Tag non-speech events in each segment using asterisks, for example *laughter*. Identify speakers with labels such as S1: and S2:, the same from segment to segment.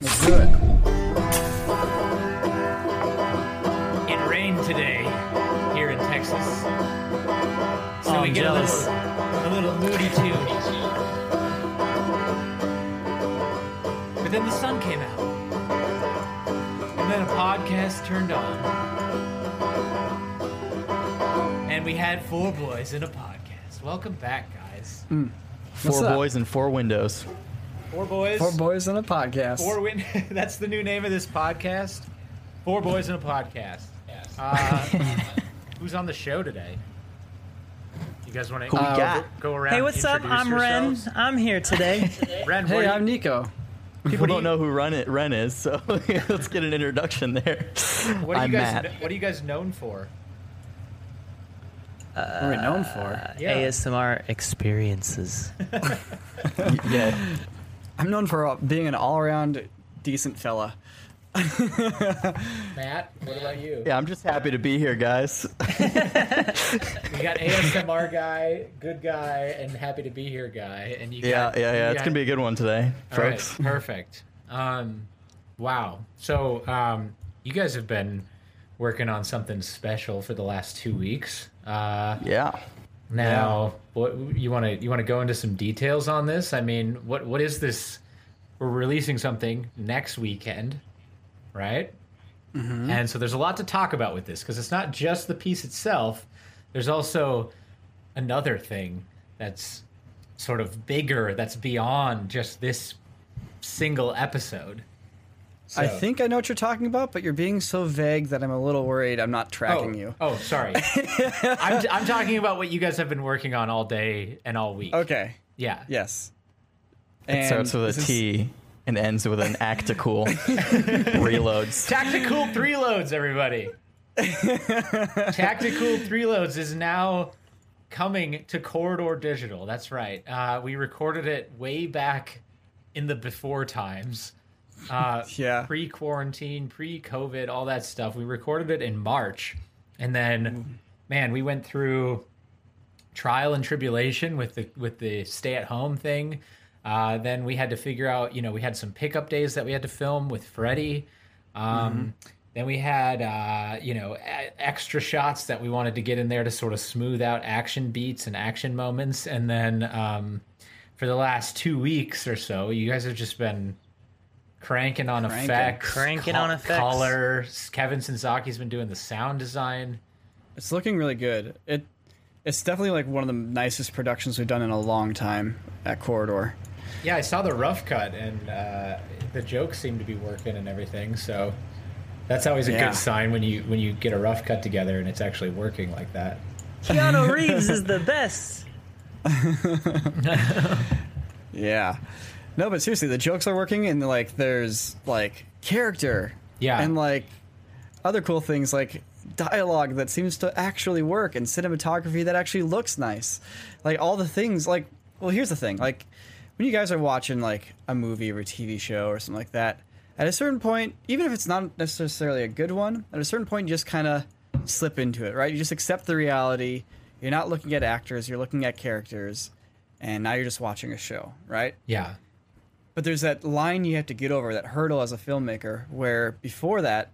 S1: Let's it.
S2: It rained today here in Texas. So
S1: Oh,
S2: we
S1: I'm
S2: get a little, a little moody too. But then the sun came out. And then a podcast turned on. And we had four boys in a podcast. Welcome back, guys. Hmm.
S1: What's
S3: Four
S1: up?
S3: boys and four windows.
S2: Four boys.
S1: Four boys on a podcast.
S2: Four win. *laughs* That's the new name of this podcast. Four boys in a podcast. Uh, *laughs* who's on the show today? You guys want to
S3: Who we
S2: go around?
S4: Hey, what's up? I'm Ren.
S2: yourselves?
S4: I'm here today. *laughs*
S2: Ren,
S1: Hey,
S2: are
S1: I'm Niko.
S3: People
S2: do
S3: don't
S2: you-
S3: know who Ren, it, Ren is, so let's get an introduction there.
S2: what are
S3: I'm
S2: you guys?
S3: Matt.
S2: What are you guys known for?
S1: what are we known for?
S2: Yeah.
S4: ASMR experiences.
S3: yeah,
S1: I'm known for uh, being an all-around decent fella. *laughs*
S2: Matt, what about you?
S3: yeah. I'm just happy to be here, guys. *laughs*
S2: We got *laughs* ASMR guy, good guy, and happy to be here guy. And you
S3: yeah,
S2: got,
S3: yeah, yeah.
S2: you
S3: It's
S2: got-
S3: gonna be a good one today,
S2: All right,
S3: folks.
S2: perfect. Um, wow. So um, you guys have been working on something special for the last two weeks. Uh,
S3: Yeah.
S2: Now, what you want to you want to go into some details on this? I mean, what what is this? We're releasing something next weekend, right? Mm-hmm. And so there's a lot to talk about with this because it's not just the piece itself. There's also another thing that's sort of bigger, that's beyond just this single episode.
S1: I think I know what you're talking about, but you're being so vague that I'm a little worried I'm not tracking
S2: oh,
S1: you.
S2: Oh, sorry. *laughs* I'm, I'm talking about what you guys have been working on all day and all week.
S1: Okay.
S2: Yeah.
S1: Yes.
S3: It starts with a
S1: T is-
S3: and ends with an acticool. *laughs* Reloads.
S2: Tactical three loads, everybody. *laughs* Tactical three loads is now coming to Corridor Digital. That's right. Uh, we recorded it way back in the before times. Uh, *laughs*
S1: Yeah.
S2: Pre quarantine, pre COVID, all that stuff. We recorded it in March. And then, man, we went through trial and tribulation with the with the stay at home thing. Uh, then we had to figure out, you know, we had some pickup days that we had to film with Freddie. Um, Then we had, uh, you know, e- extra shots that we wanted to get in there to sort of smooth out action beats and action moments. And then um, for the last two weeks or so, you guys have just been cranking on
S1: Cranking.
S2: effects,
S4: Cranking
S2: co-
S4: on effects.
S2: color. Kevin Senzaki's been doing the sound design.
S1: It's looking really good. It it's definitely like one of the nicest productions we've done in a long time at Corridor.
S2: Yeah, I saw the rough cut, and uh, the jokes seem to be working and everything. So that's always a
S1: Yeah.
S2: good sign when you when you get a rough cut together and it's actually working like that.
S4: Keanu Reeves is the *laughs* best. *laughs*
S1: Yeah. No, but seriously, the jokes are working, and like there's like character.
S2: Yeah.
S1: And like other cool things like dialogue that seems to actually work and cinematography that actually looks nice. Like all the things like well, here's the thing. Like when you guys are watching like a movie or a TV show or something like that, at a certain point, even if it's not necessarily a good one, at a certain point you just kind of slip into it, right? You just accept the reality. You're not looking at actors, you're looking at characters, and now you're just watching a show, right?
S2: Yeah,
S1: But there's that line you have to get over, that hurdle as a filmmaker, where before that,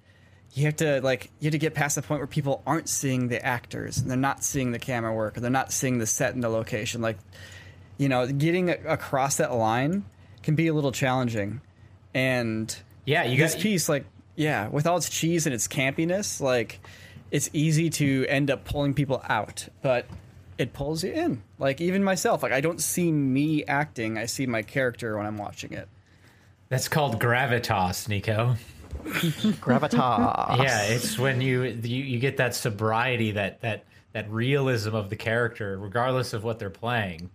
S1: you have to like you have to get past the point where people aren't seeing the actors and they're not seeing the camera work or they're not seeing the set and the location. Like, you know, getting a- across that line can be a little challenging. And
S2: yeah. You
S1: this
S2: got
S1: piece, like, yeah, with all its cheese and its campiness, like, it's easy to end up pulling people out, but it pulls you in. Like even myself, like I don't see me acting; I see my character when I'm watching it.
S2: That's called gravitas, Niko. *laughs*
S3: Gravitas.
S2: Yeah, it's when you, you you get that sobriety, that that that realism of the character, regardless of what they're playing.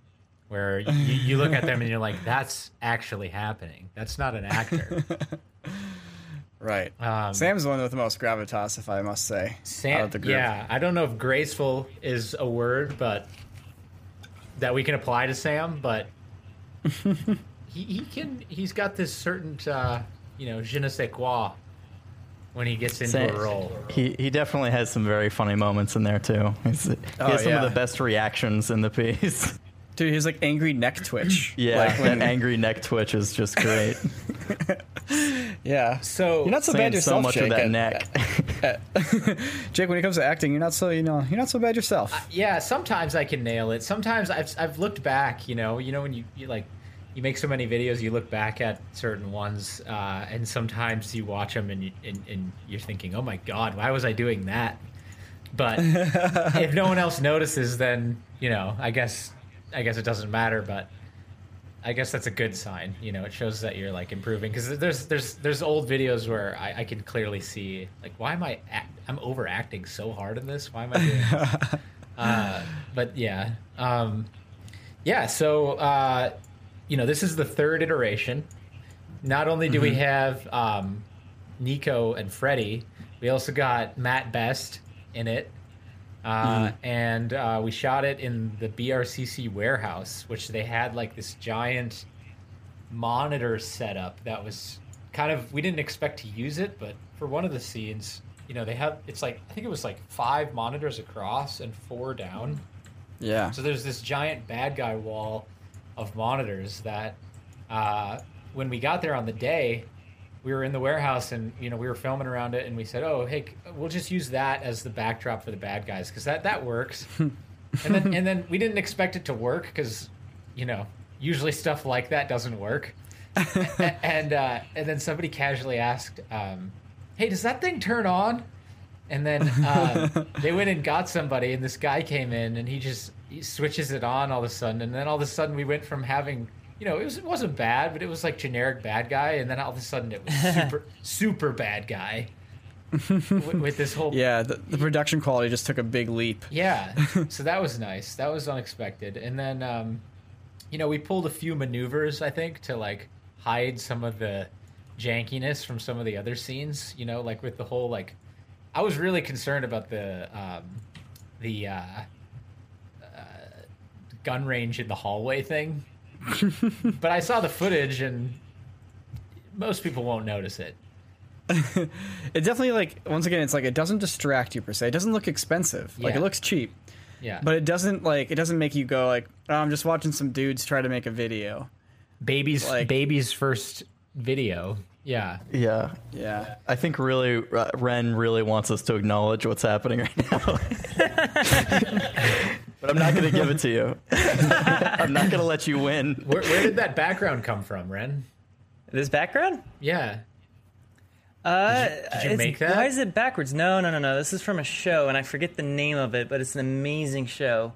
S2: Where you, you look at them and you're like, "That's actually happening. That's not an actor." *laughs*
S1: Right.
S2: Um,
S1: Sam's the one with the most gravitas, if I must say. out
S2: Sam,
S1: of the group.
S2: yeah, I don't know if graceful is a word, but that we can apply to Sam. But *laughs* he, he can. He's got this certain, uh, you know, je ne sais quoi when he gets into
S3: Sam-
S2: a role.
S3: He he definitely has some very funny moments in there too. He's, he
S1: Oh,
S3: has some
S1: yeah.
S3: of the best reactions in the piece. *laughs*
S1: Dude, his like angry neck twitch. *laughs*
S3: Yeah,
S1: Like
S3: that
S1: when,
S3: angry neck twitch is just great. *laughs*
S1: yeah.
S2: So
S1: You're not so bad yourself,
S3: so much
S1: Jake.
S3: with that
S1: at-
S3: neck. *laughs*
S1: Jake, when it comes to acting, you're not so you know you're not so bad yourself.
S2: yeah, sometimes I can nail it. Sometimes I've I've looked back. You know, you know when you, you like you make so many videos, you look back at certain ones, uh, and sometimes you watch them and, you, and and you're thinking, oh my god, why was I doing that? But if no one else notices, then you know, I guess I guess it doesn't matter. But I guess that's a good sign. You know, it shows that you're like improving because there's there's there's old videos where I, I can clearly see like why am I act, I'm overacting so hard in this? Why am I doing this? *laughs* uh, but yeah, um, yeah. So uh, you know, this is the third iteration. Not only do we have um, Niko and Freddie, we also got Matt Best in it. Uh, And uh, we shot it in the BRCC warehouse, which they had like this giant monitor setup that was kind of, we didn't expect to use it, but for one of the scenes, you know, they have, it's like, I think it was like five monitors across and four down.
S1: Yeah.
S2: So there's this giant bad guy wall of monitors that uh, when we got there on the day, we were in the warehouse and you know we were filming around it and we said, "Oh, hey, we'll just use that as the backdrop for the bad guys because that that works." *laughs* and then and then we didn't expect it to work because you know usually stuff like that doesn't work. *laughs* And uh, and then somebody casually asked, um, "Hey, does that thing turn on?" And then uh, *laughs* they went and got somebody, and this guy came in, and he just he switches it on all of a sudden, and then all of a sudden we went from having, you know, it was it wasn't bad, but it was like generic bad guy, and then all of a sudden it was *laughs* super super bad guy with, with this whole
S1: Yeah, the, the production quality just took a big leap.
S2: yeah, *laughs* so that was nice. That was unexpected. And then, um, you know, we pulled a few maneuvers, I think, to like hide some of the jankiness from some of the other scenes. You know, like with the whole like, I was really concerned about the um, the uh, uh, gun range in the hallway thing, *laughs* but I saw the footage and most people won't notice it. *laughs*
S1: It definitely like once again, it's like it doesn't distract you per se. It doesn't look expensive. Like it looks cheap,
S2: Yeah,
S1: but it doesn't like it doesn't make you go like, oh, I'm just watching some dudes try to make a video.
S2: baby's
S1: like-
S2: baby's first video. Yeah.
S3: Yeah.
S1: Yeah.
S3: I think really uh, Ren really wants us to acknowledge what's happening right now. *laughs* but I'm not going to give it to you. *laughs* I'm not going to let you win.
S2: Where, where did that background come from, Ren?
S4: This background?
S2: Yeah.
S4: Uh,
S2: did you
S4: it's-
S2: make that?
S4: Why is it backwards? No, no, no, no. This is from a show, and I forget the name of it, but it's an amazing show.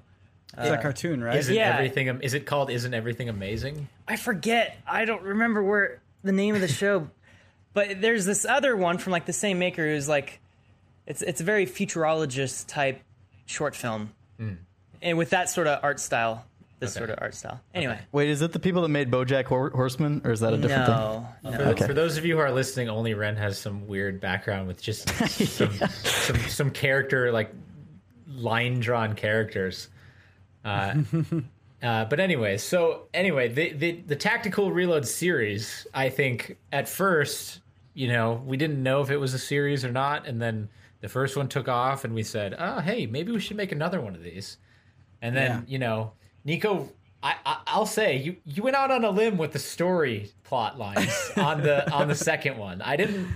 S1: It's a cartoon, right?
S2: Isn't
S4: Yeah.
S2: everything? Is it called? Isn't everything amazing?
S4: I forget. I don't remember where the name of the show, *laughs* but there's this other one from like the same maker who's like, it's it's a very futurologist type short film, and with that sort of art style. This
S2: Okay.
S4: sort of art style. Anyway,
S3: Wait, is it the people that made BoJack Hor- Horseman, or is that a different thing?
S4: no, no.
S2: For,
S3: Okay.
S2: for those of you who are listening, only Ren has some weird background with just *laughs* some some, some character like line drawn characters. Uh, *laughs* uh, but anyway, so anyway, the, the the tactical reload series, I think at first, you know, we didn't know if it was a series or not, and then the first one took off, and we said, oh, hey, maybe we should make another one of these. And then
S1: Yeah.
S2: you know, Niko, I, I I'll say you you went out on a limb with the story plot lines on the on the second one. I didn't.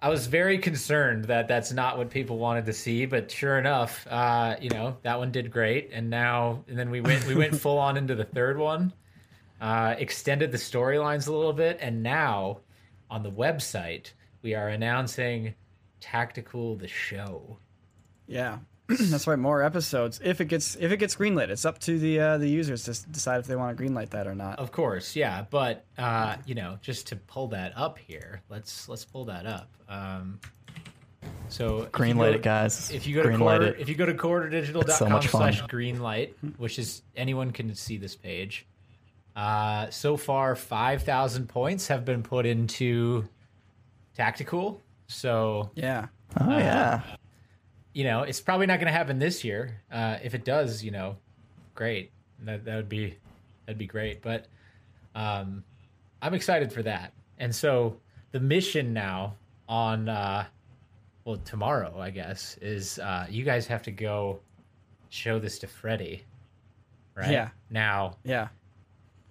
S2: I was very concerned that that's not what people wanted to see, but sure enough, uh, you know that one did great. And now, and then we went we went *laughs* full on into the third one, uh, extended the storylines a little bit, and now on the website we are announcing Tactical the show.
S1: Yeah, *clears throat* that's right. More episodes if it gets if it gets greenlit. It's up to the uh, the users to decide if they want to greenlight that or not.
S2: Of course, yeah, but uh, you know, just to pull that up here, let's let's pull that up. Um, so
S3: Greenlight it, guys.
S2: If you go to
S3: Greenlight
S2: Corridor,
S3: it.
S2: if you go to corridordigital.com
S3: so much fun.
S2: slash greenlight, which is anyone can see this page. Uh, so far, five thousand points have been put into tactical. So
S1: Yeah,
S3: Oh yeah.
S2: You know, it's probably not going to happen this year. Uh, if it does, you know, great. That that would be that'd be great. But um, I'm excited for that. And so the mission now on uh, well tomorrow, I guess, is uh, you guys have to go show this to Freddie. Right
S1: Yeah.
S2: now,
S1: yeah.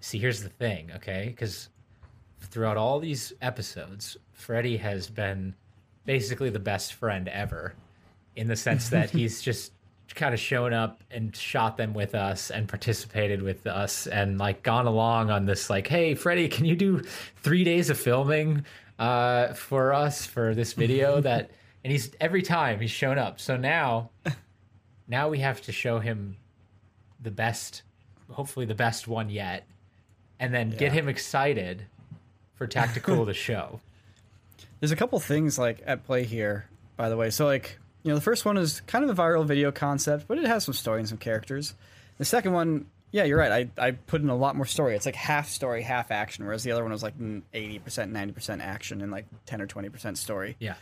S2: see here's the thing okay because throughout all these episodes freddie has been basically the best friend ever in the sense that *laughs* he's just kind of shown up and shot them with us and participated with us and like gone along on this like hey freddie can you do three days of filming uh for us for this video *laughs* that and he's every time he's shown up. So now now we have to show him the best hopefully the best one yet and then get him excited for tactical the *laughs* show.
S1: There's a couple things like at play here, by the way. So like, you know, the first one is kind of a viral video concept, but it has some story and some characters. The second one, yeah, you're right. I, I put in a lot more story. It's like half story, half action, whereas the other one was like mm, 80%, 90% action and like 10 or 20% story.
S2: yeah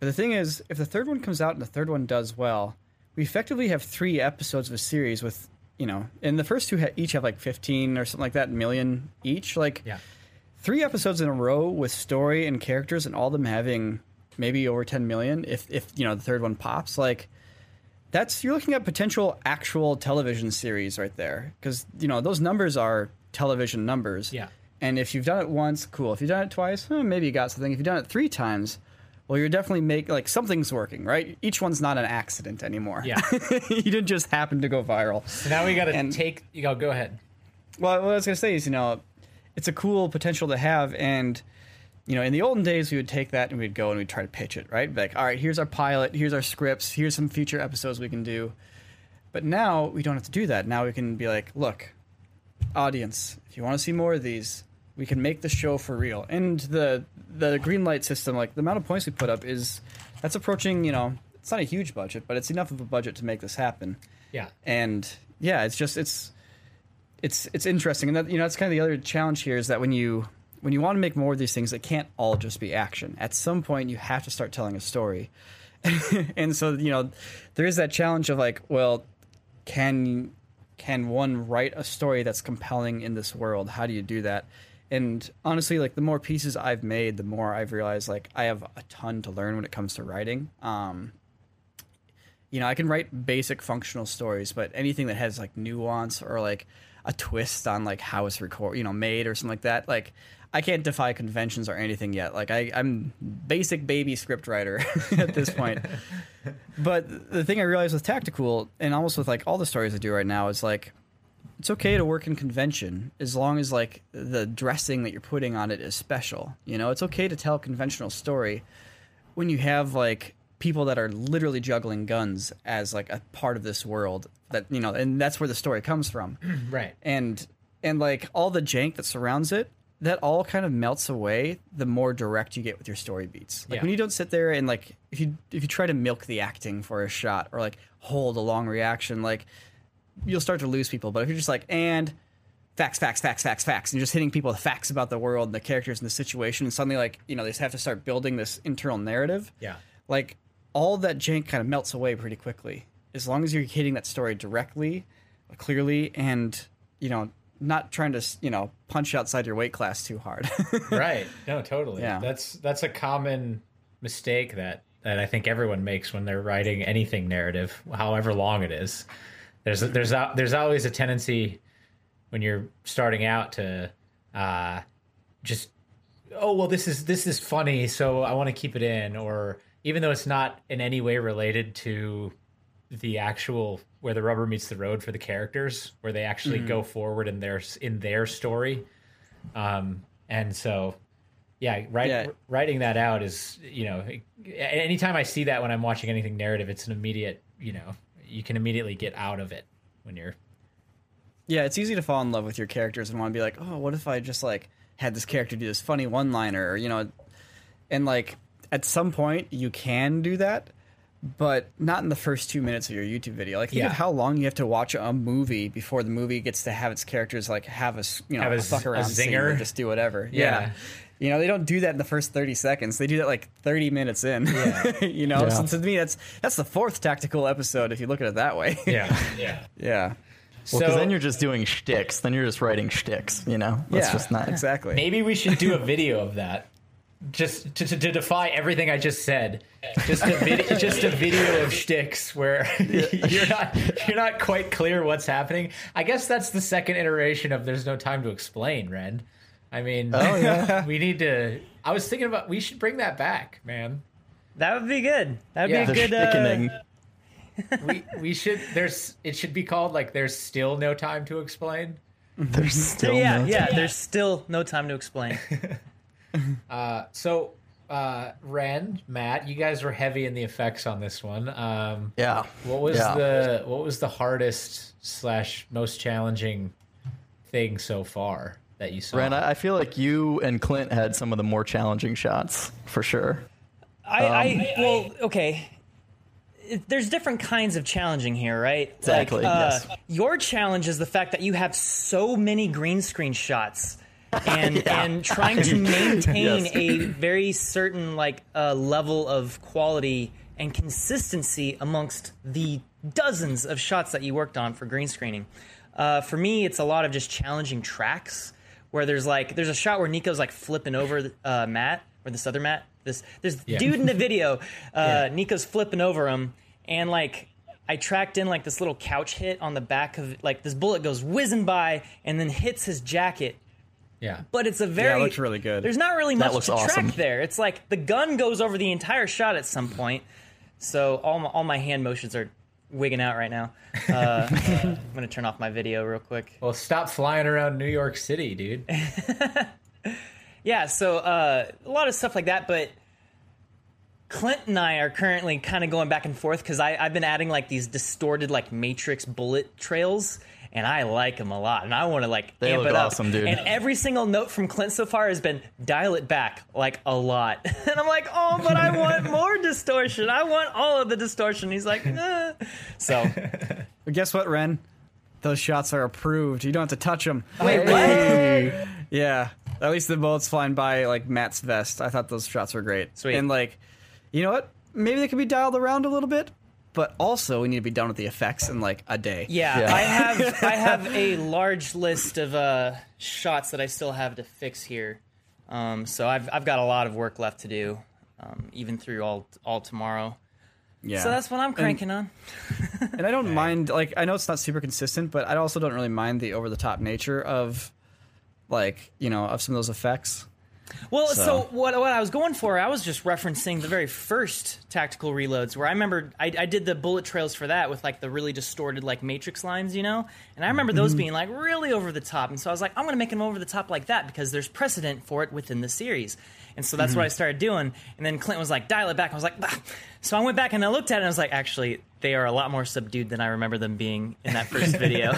S1: But the thing is, if the third one comes out and the third one does well, we effectively have three episodes of a series with, you know, and the first two ha- each have like 15 or something like that million each. Like,
S2: yeah
S1: three episodes in a row with story and characters and all of them having maybe over 10 million if if you know the third one pops. Like that's you're looking at potential actual television series right there. Because you know those numbers are television numbers.
S2: Yeah.
S1: and if you've done it once cool. If you've done it twice eh, maybe you got something. If you've done it three times well you're definitely make like something's working right? Each one's not an accident anymore.
S2: Yeah. *laughs*
S1: you didn't just happen to go viral.
S2: So now we gotta
S1: And-
S2: take you go go ahead.
S1: Well, what I was gonna say is, you know, it's a cool potential to have, and you know, in the olden days, we would take that and we'd go and we'd try to pitch it, right? Like, all right, here's our pilot, here's our scripts, here's some future episodes we can do. But now we don't have to do that. Now we can be like, look, audience, if you want to see more of these, we can make the show for real. And the the green light system, like the amount of points we put up, is that's approaching. You know, it's not a huge budget, but it's enough of a budget to make this happen
S2: yeah
S1: and yeah it's just it's it's it's interesting and that you know that's kind of the other challenge here is that when you when you want to make more of these things it can't all just be action. At some point you have to start telling a story. *laughs* And so you know there is that challenge of like well can can one write a story that's compelling in this world? How do you do that? And honestly like the more pieces i've made the more i've realized like i have a ton to learn when it comes to writing. Um you know, I can write basic functional stories, but anything that has like nuance or like a twist on like how it's record, you know, made or something like that, like I can't defy conventions or anything yet. Like I, I'm basic baby script writer *laughs* at this point. but the thing I realized with Tactical and almost with like all the stories I do right now is like it's okay to work in convention as long as like the dressing that you're putting on it is special. You know, it's okay to tell a conventional story when you have like people that are literally juggling guns as like a part of this world that you know and that's where the story comes from *clears throat*
S2: right
S1: and and like all the jank that surrounds it that all kind of melts away the more direct you get with your story beats. Like
S2: Yeah.
S1: when you don't sit there and like if you if you try to milk the acting for a shot or like hold a long reaction like you'll start to lose people. But if you're just like and facts facts facts facts facts and you're just hitting people with facts about the world and the characters and the situation and suddenly like you know they just have to start building this internal narrative
S2: yeah.
S1: like all that jank kind of melts away pretty quickly. As long as you're hitting that story directly clearly and you know not trying to you know punch outside your weight class too hard. *laughs*
S2: Right. No totally.
S1: Yeah.
S2: that's that's a common mistake that that i think everyone makes when they're writing anything narrative however long it is. There's there's there's always a tendency when you're starting out to uh just oh well this is this is funny so i want to keep it in or even though it's not in any way related to the actual where the rubber meets the road for the characters where they actually go forward in their in their story um and so yeah, write,
S1: Yeah.
S2: writing that out is you know, anytime I see that when I'm watching anything narrative, it's an immediate you know, you can immediately get out of it when you're
S1: Yeah, it's easy to fall in love with your characters and want to be like, oh, what if I just like had this character do this funny one liner, or you know, and like at some point you can do that, but not in the first two minutes of your YouTube video. Like think
S2: Yeah.
S1: of how long you have to watch a movie before the movie gets to have its characters like have a you know
S2: Have a
S1: a
S2: z-
S1: fuck
S2: a
S1: around scene or
S2: zinger.
S1: just do whatever. *laughs*
S2: Yeah.
S1: Yeah. You know, they don't do that in the first 30 seconds. They do that like 30 minutes in.
S2: Yeah. *laughs*
S1: you know,
S3: Yeah.
S1: so to me that's that's the fourth tactical episode if you look at it that way. *laughs*
S2: yeah yeah.
S1: yeah.
S3: Well, because
S2: So-
S3: then you're just doing shticks. Then you're just writing shticks. You know, that's
S1: yeah,
S3: just not
S1: exactly.
S2: Maybe we should do a video of that. Just to, to, to defy everything I just said, just a vid- *laughs* just a video of shticks where *laughs* you're not you're not quite clear what's happening. I guess that's the second iteration of "There's no time to explain." Ren, I mean, oh yeah, *laughs* we need to. I was thinking about we should bring that back, man.
S4: That would be good. That would
S2: Yeah.
S4: be a good. Uh.
S2: We we should. There's it should be called like "There's still no time to explain."
S3: There's still
S4: yeah,
S3: no
S4: yeah. There's still no time to explain.
S2: So, uh, Ren, Matt, you guys were heavy in the effects on this one. Um,
S3: Yeah.
S2: What was
S3: Yeah.
S2: the what was the hardest slash most challenging thing so far that you saw?
S3: Ren, I I feel like you and Clint had some of the more challenging shots for sure.
S4: I, I well, okay. There's different kinds of challenging here, right?
S3: Exactly,
S4: Like, uh,
S3: yes.
S4: Your challenge is the fact that you have so many green screen shots, *laughs* and and trying to *laughs* maintain
S3: Yes. *laughs*
S4: a very certain like uh, level of quality and consistency amongst the dozens of shots that you worked on for green screening. Uh, for me, it's a lot of just challenging tracks where there's like there's a shot where Niko's like flipping over uh, Matt or this other Matt. This there's
S2: Yeah.
S4: dude in the video. Uh,
S2: Yeah.
S4: Niko's flipping over him, and like I tracked in like this little couch hit on the back of like this bullet goes whizzing by and then hits his jacket.
S2: Yeah.
S4: But it's a very Yeah,
S1: looks really good.
S4: There's not really much
S3: looks
S4: to
S3: awesome.
S4: track there. It's like the gun goes over the entire shot at some point. So all my, all my hand motions are wigging out right now. Uh, *laughs* I'm gonna turn off my video real quick.
S2: Well, stop flying around New York City, dude. *laughs*
S4: Yeah, so uh, a lot of stuff like that, but Clint and I are currently kind of going back and forth because I've been adding like these distorted like matrix bullet trails, and I like them a lot, and I want to like
S3: They
S4: amp
S3: look
S4: it up.
S3: awesome, dude.
S4: And every single note from Clint so far has been dial it back like a lot, *laughs* and I'm like, oh, but I want *laughs* more distortion. I want all of the distortion. He's like, eh. so
S1: But *laughs* guess what, Ren? Those shots are approved. You don't have to touch them.
S4: wait, what?
S1: Yeah. At least the bullets flying by like Matt's vest. I thought those shots were great.
S4: Sweet.
S1: And like, you know what? Maybe they could be dialed around a little bit, but also we need to be done with the effects in like a day.
S4: Yeah,
S3: Yeah.
S4: I have *laughs* I have a large list of uh, shots that I still have to fix here. Um, so I've I've got a lot of work left to do, um, even through all all tomorrow.
S1: Yeah.
S4: So that's what I'm cranking on. *laughs*
S1: and I don't mind like I know it's not super consistent, but I also don't really mind the over the top nature of like, you know, of some of those effects.
S4: Well, so,
S1: So-
S4: what what I was going for, I was just referencing the very first tactical reloads, where I remember I, I did the bullet trails for that with like the really distorted like matrix lines, you know, and I remember
S1: Mm-hmm.
S4: those being like really over the top, and so I was like, I'm gonna make them over the top like that because there's precedent for it within the series, and so that's
S1: Mm-hmm.
S4: what I started doing. And then Clint was like, dial it back. I was like, bah. so I went back and I looked at it, and I was like, actually, they are a lot more subdued than I remember them being in that first *laughs* video.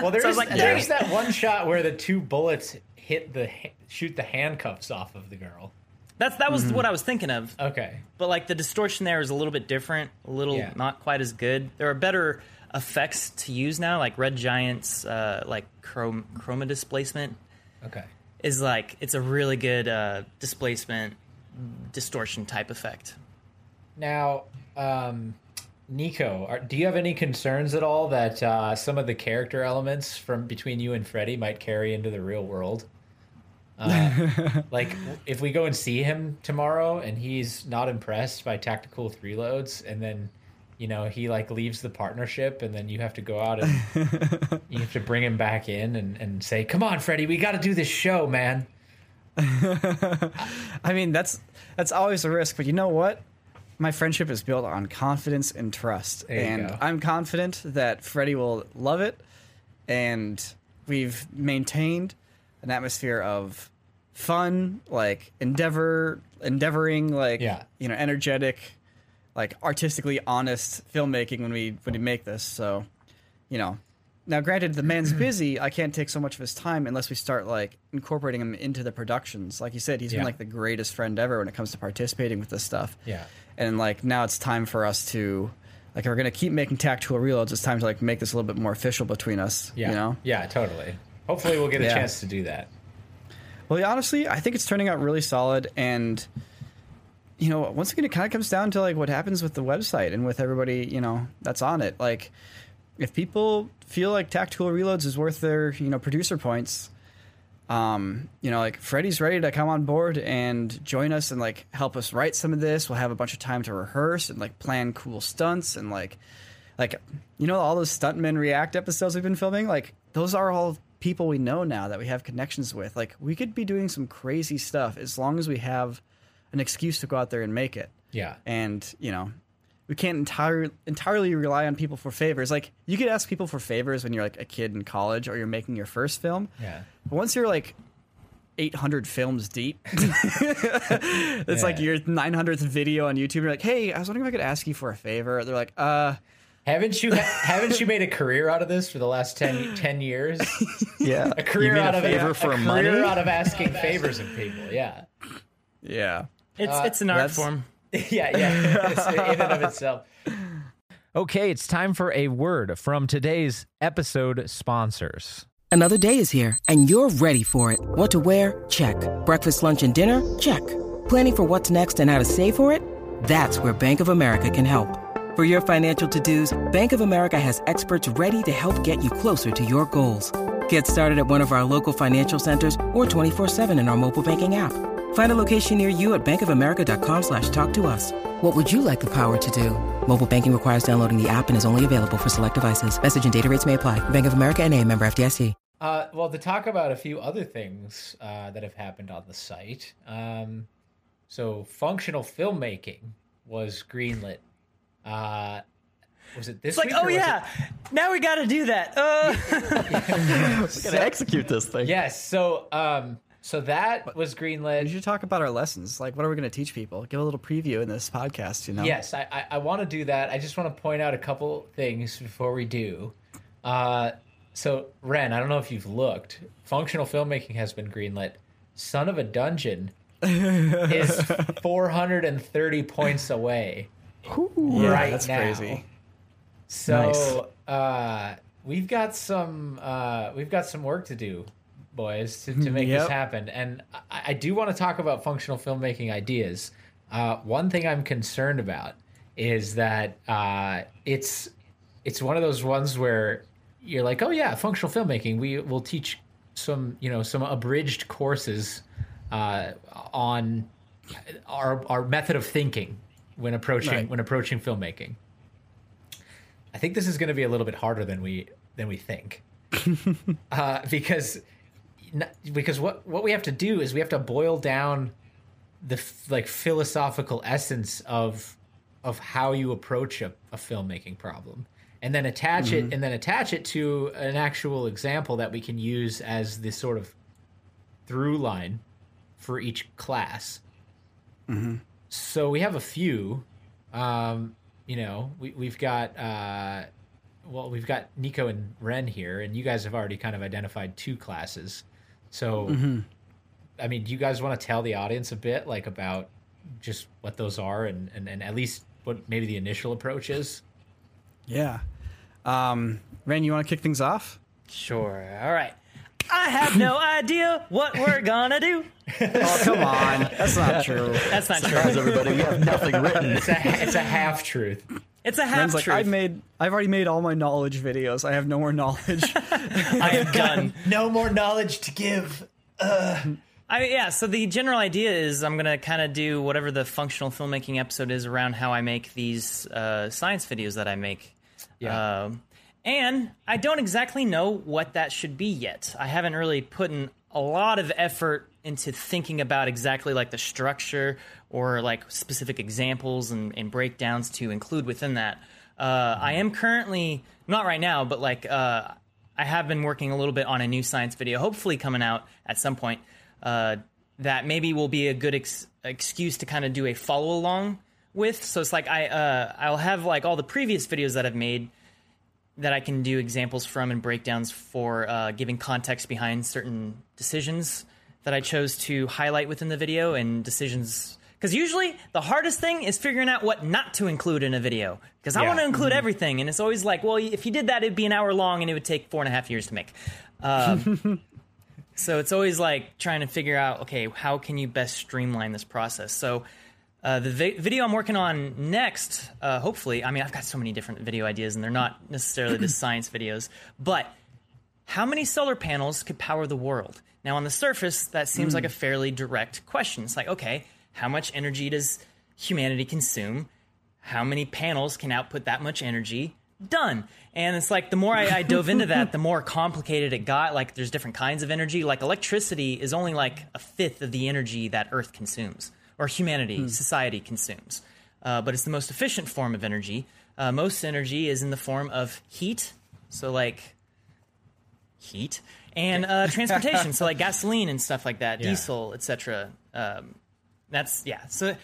S2: Well, there's
S4: I was like,
S2: there's that one shot where the two bullets hit the shoot the handcuffs off of the girl.
S4: that's that
S1: Mm-hmm.
S4: was what I was thinking of.
S2: Okay.
S4: but like the distortion there is a little bit different, a little
S2: Yeah.
S4: not quite as good. There are better effects to use now, like Red Giant's uh, like chrome, chroma displacement
S2: Okay.
S4: is like it's a really good uh, displacement distortion type effect.
S2: Now, um, Niko, are, do you have any concerns at all that uh, some of the character elements from between you and Freddie might carry into the real world? Uh, like, if we go and see him tomorrow and he's not impressed by tactical three loads, and then you know he like leaves the partnership, and then you have to go out and *laughs* you have to bring him back in and, and say, "Come on, Freddie, we got to do this show, man." *laughs*
S1: I mean, that's that's always a risk, but you know what? My friendship is built on confidence and trust,
S2: There
S1: and. I'm confident that Freddie will love it. And we've maintained an atmosphere of fun, like endeavor, endeavoring, like
S2: Yeah.
S1: you know, energetic, like artistically honest filmmaking when we when we make this. So, you know, now granted, the man's *clears throat* busy. I can't take so much of his time unless we start like incorporating him into the productions. Like you said, he's
S2: Yeah.
S1: been like the greatest friend ever when it comes to participating with this stuff.
S2: Yeah.
S1: And like now it's time for us to. Like if we're gonna keep making tactical reloads. It's time to like make this a little bit more official between us.
S2: Yeah.
S1: You know.
S2: Yeah, totally. Hopefully, we'll get a
S1: Yeah.
S2: chance to do that.
S1: Well, honestly, I think it's turning out really solid, and you know, once again, it kind of comes down to like what happens with the website and with everybody, you know, that's on it. Like, if people feel like Tactical Reloads is worth their, you know, producer points, um, you know, like Freddie's ready to come on board and join us and like help us write some of this. We'll have a bunch of time to rehearse and like plan cool stunts and like, like, you know, all those stuntmen react episodes we've been filming. Like, those are all people we know now that we have connections with. Like, we could be doing some crazy stuff as long as we have an excuse to go out there and make it.
S2: Yeah.
S1: And you know, we can't entirely entirely rely on people for favors. Like, you could ask people for favors when you're like a kid in college or you're making your first film.
S2: Yeah.
S1: But once you're like 800 films deep, *laughs* it's like your 900th video on YouTube. You're like, hey, I was wondering if I could ask you for a favor. They're like, uh,
S2: Haven't you haven't you made a career out of this for the last 10, 10 years? *laughs*
S3: Yeah.
S2: A career out
S3: a
S2: of
S3: favor
S2: a,
S3: for
S2: a career
S3: money.
S2: out of asking favors of people. Yeah.
S1: yeah.
S4: It's uh, it's an art form. *laughs*
S2: Yeah, yeah. It's in and of itself.
S5: Okay, it's time for a word from today's episode sponsors.
S6: Another day is here, and you're ready for it. What to wear? Check. Breakfast, lunch, and dinner? Check. Planning for what's next and how to save for it? That's where Bank of America can help. For your financial to-dos, Bank of America has experts ready to help get you closer to your goals. Get started at one of our local financial centers or 24-7 in our mobile banking app. Find a location near you at bankofamerica.com slash talk to us. What would you like the power to do? Mobile banking requires downloading the app and is only available for select devices. Message and data rates may apply. Bank of America and a member FDIC.
S2: Uh, well, to talk about a few other things uh, that have happened on the site. Um, so, functional filmmaking was greenlit. Uh, was it this
S4: It's like, oh
S2: or was
S4: yeah, now we got to do that. Uh, *laughs* *laughs*
S3: We gotta execute this thing.
S2: Yes. So, um, so that was greenlit
S1: We
S2: greenlit.
S1: should talk about our lessons. Like, what are we going to teach people? Give a little preview in this podcast, you know?
S2: Yes, I, I, I want to do that. I just want to point out a couple things before we do. Uh, so, Ren, I don't know if you've looked. Functional filmmaking has been greenlit. Son of a Dungeon *laughs* is 430 points away.
S1: Yeah,
S2: right
S1: that's
S2: now.
S1: crazy.
S2: So uh, we've got some uh, we've got some work to do, boys, to, to make this happen. And I, I do want to talk about functional filmmaking ideas. Uh, one thing I'm concerned about is that uh, it's it's one of those ones where you're like, oh yeah, functional filmmaking. We will teach some you know some abridged courses uh, on our our method of thinking when approaching
S1: Right.
S2: when approaching filmmaking. I think this is going to be a little bit harder than we than we think, *laughs* uh, because because what what we have to do is we have to boil down the f- like philosophical essence of of how you approach a, a filmmaking problem, and then attach it and then attach it to an actual example that we can use as the sort of through line for each class. So we have a few. Um, you know, we we've got uh, well, we've got Niko and Ren here, and you guys have already kind of identified two classes. So, I mean, do you guys want to tell the audience a bit, like about just what those are, and and, and at least what maybe the initial approach is?
S1: Yeah. Um, Ren, you want to kick things off?
S4: sure. All right. I have no idea what we're gonna do. *laughs*
S1: Oh, come on. That's not true.
S4: That's not
S3: Surprise,
S4: true.
S3: everybody. We have nothing *laughs* written.
S2: It's a it's a half truth.
S4: It's a half
S1: Ren's like,
S4: truth.
S1: I've made, I've already made all my knowledge videos. I have no more knowledge. *laughs*
S4: I am done.
S2: No more knowledge to give.
S4: I yeah. So the general idea is I'm gonna kind of do whatever the functional filmmaking episode is around how I make these uh, science videos that I make.
S2: Yeah.
S4: Um, and I don't exactly know what that should be yet. I haven't really put in a lot of effort into thinking about exactly like the structure or like specific examples and, and breakdowns to include within that. Uh, I am currently not right now, but like uh, I have been working a little bit on a new science video, hopefully coming out at some point. Uh, that maybe will be a good ex- excuse to kind of do a follow along with. So it's like I uh, I'll have like all the previous videos that I've made that I can do examples from and breakdowns for uh, giving context behind certain decisions that I chose to highlight within the video and decisions. Because usually the hardest thing is figuring out what not to include in a video. Because I
S2: Yeah.
S4: want to include everything, and it's always like, well, if you did that, it'd be an hour long, and it would take four and a half years to make. Um, *laughs* so it's always like trying to figure out, okay, how can you best streamline this process? So uh, the vi- video I'm working on next, uh, hopefully, I mean, I've got so many different video ideas, and they're not necessarily the *clears throat* science videos, but how many solar panels could power the world? Now, on the surface, that seems like a fairly direct question. It's like, okay, how much energy does humanity consume? How many panels can output that much energy? Done. And it's like the more I, I dove into that, the more complicated it got. Like, there's different kinds of energy. Like, electricity is only like a fifth of the energy that Earth consumes, or humanity, society consumes. Uh, but it's the most efficient form of energy. Uh, most energy is in the form of heat. So, like, heat and uh, *laughs* transportation so like gasoline and stuff like that
S2: Yeah.
S4: diesel etc um, that's yeah so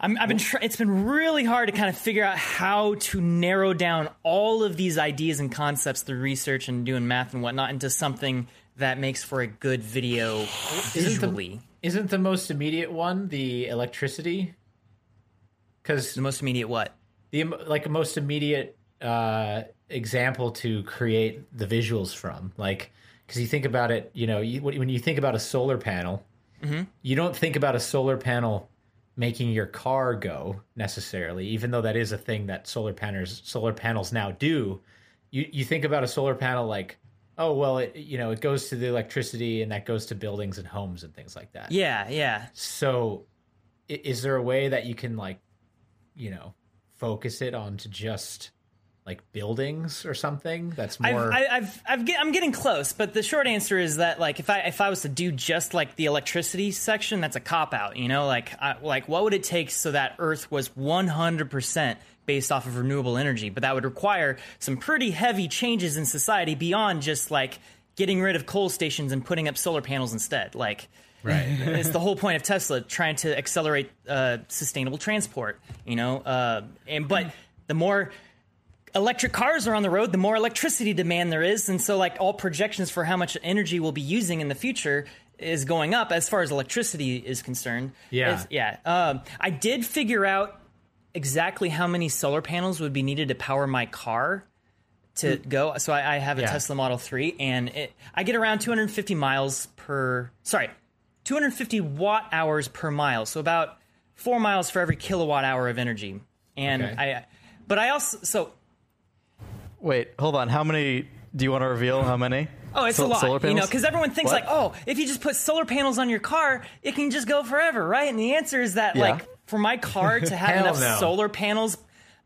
S4: I'm, I've been try- it's been really hard to kind of figure out how to narrow down all of these ideas and concepts through research and doing math and whatnot into something that makes for a good video visually
S2: Isn't the most immediate one the electricity? Because
S4: the most immediate what
S2: the like most immediate uh, example to create the visuals from, like because you think about it, you know, you, when when you think about a solar panel, you don't think about a solar panel making your car go necessarily, even though that is a thing that solar panels solar panels now do. You you think about a solar panel like, oh well, it you know it goes to the electricity and that goes to buildings and homes and things like that.
S4: yeah yeah
S2: So, is there a way that you can like, you know, focus it onto just like buildings or something that's more?
S4: I've, I- I've, I've get, I'm getting close, but the short answer is that like if I if I was to do just like the electricity section, that's a cop out. You know, like I, like what would it take so that Earth was 100 percent based off of renewable energy? But that would require some pretty heavy changes in society beyond just like getting rid of coal stations and putting up solar panels instead. Like.
S2: right. *laughs*
S4: it's the whole point of Tesla trying to accelerate uh, sustainable transport. You know, uh, and but the more electric cars are on the road, the more electricity demand there is, and so like all projections for how much energy we'll be using in the future is going up as far as electricity is concerned.
S2: Yeah.
S4: It's- yeah. Um, I did figure out exactly how many solar panels would be needed to power my car to mm. go. So I, I have a
S2: Yeah.
S4: Tesla Model 3, and it, I get around 250 miles per. Sorry, 250 watt hours per mile. So about four miles for every kilowatt hour of energy. And
S2: Okay.
S4: I, but I also so
S3: Wait, hold on. How many do you want to reveal? How many?
S4: Oh, it's
S3: Sol-
S4: a lot.
S3: solar
S4: You know, because everyone thinks
S3: What?
S4: like, oh, if you just put solar panels on your car, it can just go forever, right? And the answer is that,
S3: Yeah.
S4: like, for my car to *laughs* have enough
S2: no.
S4: solar panels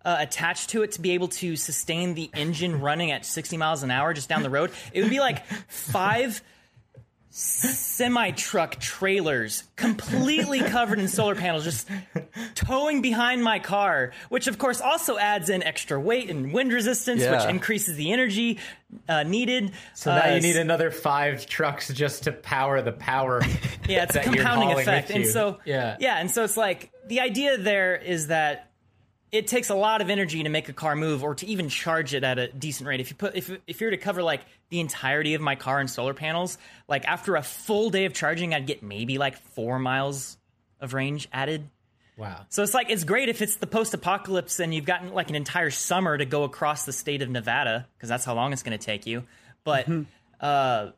S4: uh, attached to it to be able to sustain the engine running at 60 miles an hour just down the road, it would be like *laughs* five semi truck trailers completely *laughs* covered in solar panels just towing behind my car which of course also adds in extra weight and wind resistance which increases the energy uh, needed
S2: so now
S4: Uh,
S2: you need another five trucks just to power the power. *laughs*
S4: yeah it's a compounding effect and so
S2: Yeah.
S4: yeah and so it's like the idea there is that it takes a lot of energy to make a car move or to even charge it at a decent rate if you put if, if you were to cover like the entirety of my car in solar panels like after a full day of charging i'd get maybe like four miles of range added
S2: Wow.
S4: so it's like it's great if it's the post-apocalypse and you've gotten like an entire summer to go across the state of Nevada because that's how long it's going to take you. But uh,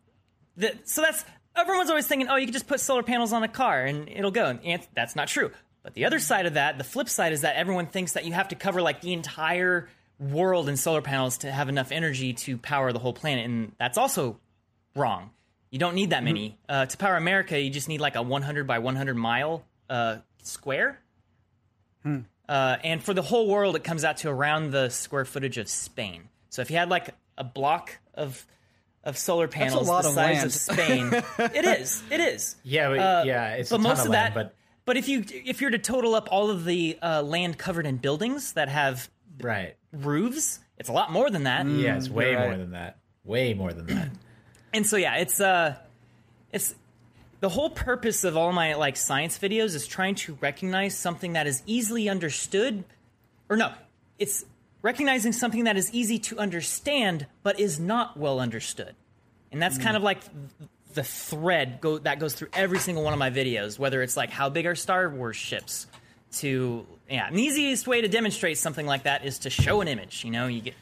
S4: the, so that's everyone's always thinking, oh, you can just put solar panels on a car and it'll go. And that's not true. But the other side of that, the flip side, is that everyone thinks that you have to cover like the entire world in solar panels to have enough energy to power the whole planet, and that's also wrong. You don't need that many uh, to power America. You just need like a 100 by 100 mile uh, square. Uh, and for the whole world, it comes out to around the square footage of Spain. So if you had like a block of of solar panels that's a
S1: lot
S4: the
S1: of
S4: size
S1: land.
S4: of Spain, *laughs* it is. It is.
S2: Yeah, but,
S4: Uh,
S2: yeah, it's
S4: but
S2: a ton
S4: most
S2: of
S4: of
S2: land,
S4: that.
S2: but
S4: but if you if you're to total up all of the uh, land covered in buildings that have
S2: right.
S4: roofs, it's a lot more than that.
S2: Yeah, it's way
S1: you're
S2: more than that. Way more than that. *clears throat*
S4: And so yeah, it's uh, it's the whole purpose of all my like science videos is trying to recognize something that is easily understood or no it's recognizing something that is easy to understand but is not well understood and that's kind of like the thread go, that goes through every single one of my videos whether it's like how big are star wars ships to yeah and the easiest way to demonstrate something like that is to show an image you know you get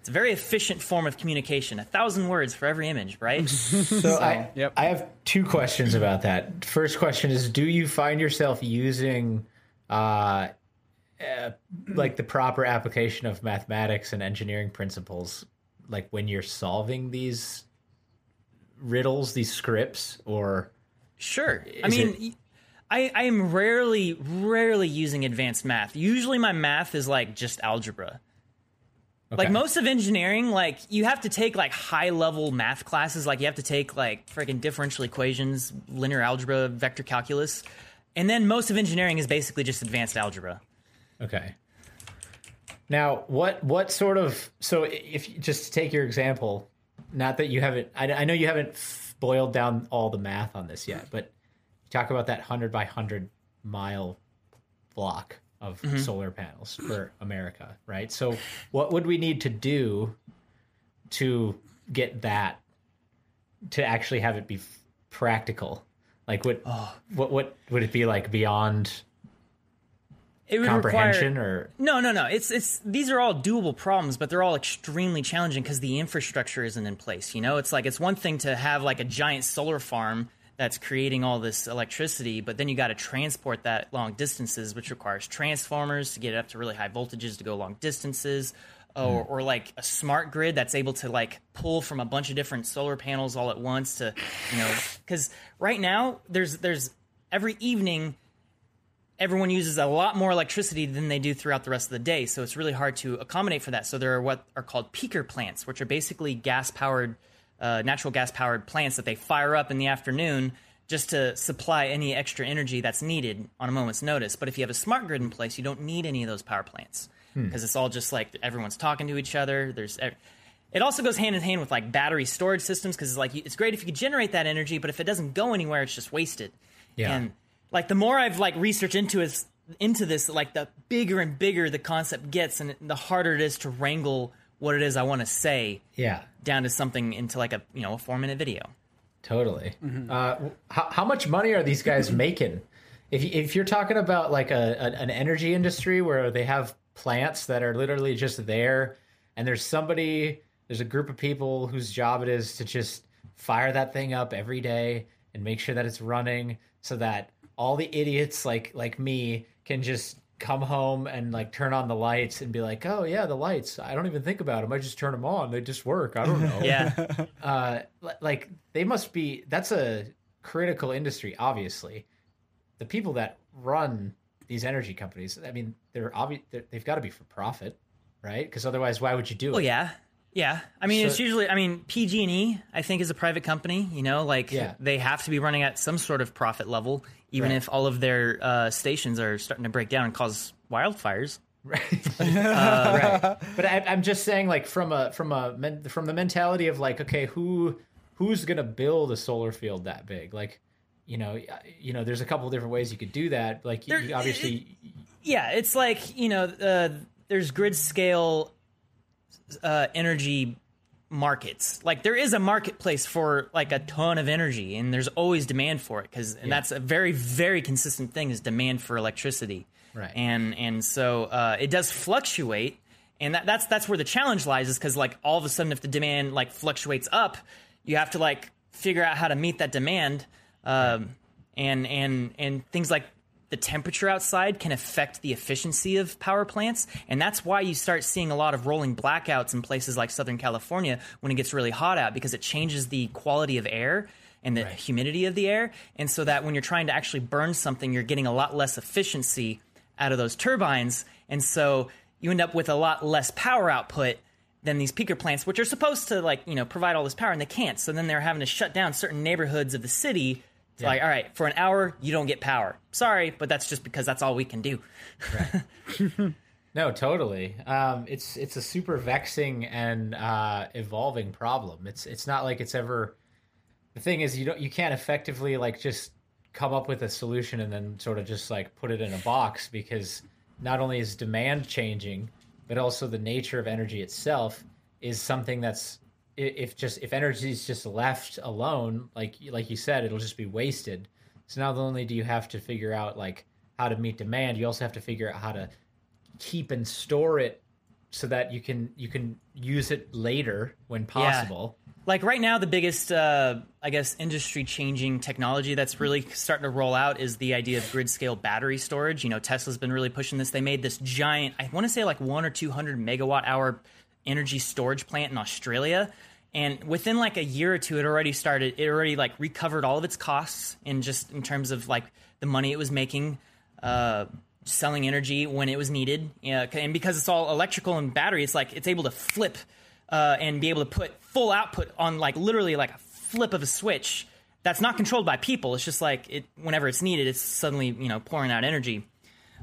S4: it's a very efficient form of communication a thousand words for every image right *laughs*
S2: So I,
S1: Yep.
S2: I have two questions about that. First question is: Do you find yourself using, uh, uh, like the proper application of mathematics and engineering principles, like when you're solving these riddles, these scripts, or
S4: Sure. I mean,
S2: it-
S4: I am rarely, rarely using advanced math. Usually my math is like just algebra. Like most of engineering, like you have to take like high level math classes. Like you have to take like freaking differential equations, linear algebra, vector calculus. And then most of engineering is basically just advanced algebra.
S2: Okay. Now, what what sort of so if just to take your example, not that you haven't, I, I know you haven't f- boiled down all the math on this yet, but you talk about that hundred by hundred mile block of mm-hmm. solar panels for America, right? So, what would we need to do to get that to actually have it be f- practical? Like, what oh. what what would it be like beyond
S4: It would
S2: comprehension
S4: require,
S2: or
S4: No, no, no. It's it's these are all doable problems, but they're all extremely challenging because the infrastructure isn't in place. You know, it's like it's one thing to have like a giant solar farm that's creating all this electricity, but then you got to transport that long distances, which requires transformers to get it up to really high voltages to go long distances. Or, hmm. or like a smart grid that's able to like pull from a bunch of different solar panels all at once to you know because right now there's there's every evening everyone uses a lot more electricity than they do throughout the rest of the day. So it's really hard to accommodate for that. So there are what are called peaker plants, which are basically gas powered, uh, natural gas powered plants that they fire up in the afternoon just to supply any extra energy that's needed on a moment's notice. But if you have a smart grid in place, you don't need any of those power plants because it's all just like everyone's talking to each other. There's it also goes hand in hand with like battery storage systems because it's like it's great if you could generate that energy, but if it doesn't go anywhere, it's just wasted.
S2: Yeah.
S4: And like the more I've like researched into it, into this, like the bigger and bigger the concept gets, and the harder it is to wrangle what it is I want to say
S2: yeah?
S4: down to something into like a you know a four minute video.
S2: Totally. Uh, how, how much money are these guys *laughs* making? If you- if you're talking about like a, a an energy industry where they have plants that are literally just there, and there's somebody, there's a group of people whose job it is to just fire that thing up every day and make sure that it's running, so that all the idiots like like me can just come home and like turn on the lights and be like, oh yeah, the lights. I don't even think about them. I just turn them on. They just work. I don't know *laughs*
S4: Yeah, *laughs*
S2: uh like they must be that's a critical industry obviously the people that run these energy companies i mean they're obvious they've got to be for profit right because otherwise why would you do it
S4: well, yeah, yeah. I mean, it's usually I mean PG and E I think is a private company. You know, like
S2: Yeah.
S4: they have to be running at some sort of profit level, even
S2: Right.
S4: if all of their uh, stations are starting to break down and cause wildfires. *laughs* *laughs*
S2: right but I, i'm just saying like from a from a men- from the mentality of like okay who who's gonna build a solar field that big like you know you know there's a couple different ways you could do that like
S4: There-
S2: you obviously
S4: Yeah, it's like you know, uh, there's grid scale uh, energy markets. Like there is a marketplace for like a ton of energy, and there's always demand for it because, and that's a very very consistent thing is demand for electricity.
S2: Right.
S4: And and so uh, it does fluctuate, and that, that's that's where the challenge lies is because like all of a sudden if the demand like fluctuates up, you have to like figure out how to meet that demand. Um, and and and things like the temperature outside can affect the efficiency of power plants and that's why you start seeing a lot of rolling blackouts in places like southern california when it gets really hot out because it changes the quality of air and the humidity of the air and so that when you're trying to actually burn something you're getting a lot less efficiency out of those turbines and so you end up with a lot less power output than these peaker plants which are supposed to like you know provide all this power and they can't. So then they're having to shut down certain neighborhoods of the city it's like, all right, for an hour, you don't get power. Sorry, but that's just because that's all we can do. *laughs*
S2: No, totally. Um, it's it's a super vexing and uh, evolving problem. It's it's not like it's ever the thing is you don't you can't effectively like just come up with a solution and then sort of just like put it in a box because not only is demand changing but also the nature of energy itself is something that's if just if energy is just left alone like like you said it'll just be wasted. So not only do you have to figure out like how to meet demand you also have to figure out how to keep and store it so that you can you can use it later when possible.
S4: Like right now the biggest uh, i guess industry changing technology that's really starting to roll out is the idea of grid scale battery storage. You know tesla's been really pushing this. They made this giant i want to say like one or 200 megawatt hour energy storage plant in australia and within like a year or two it already started it already like recovered all of its costs in just in terms of like the money it was making uh, selling energy when it was needed. Yeah, and because it's all electrical and battery, it's like it's able to flip uh, and be able to put full output on like literally like a flip of a switch. That's not controlled by people. It's just like it whenever it's needed, it's suddenly you know pouring out energy.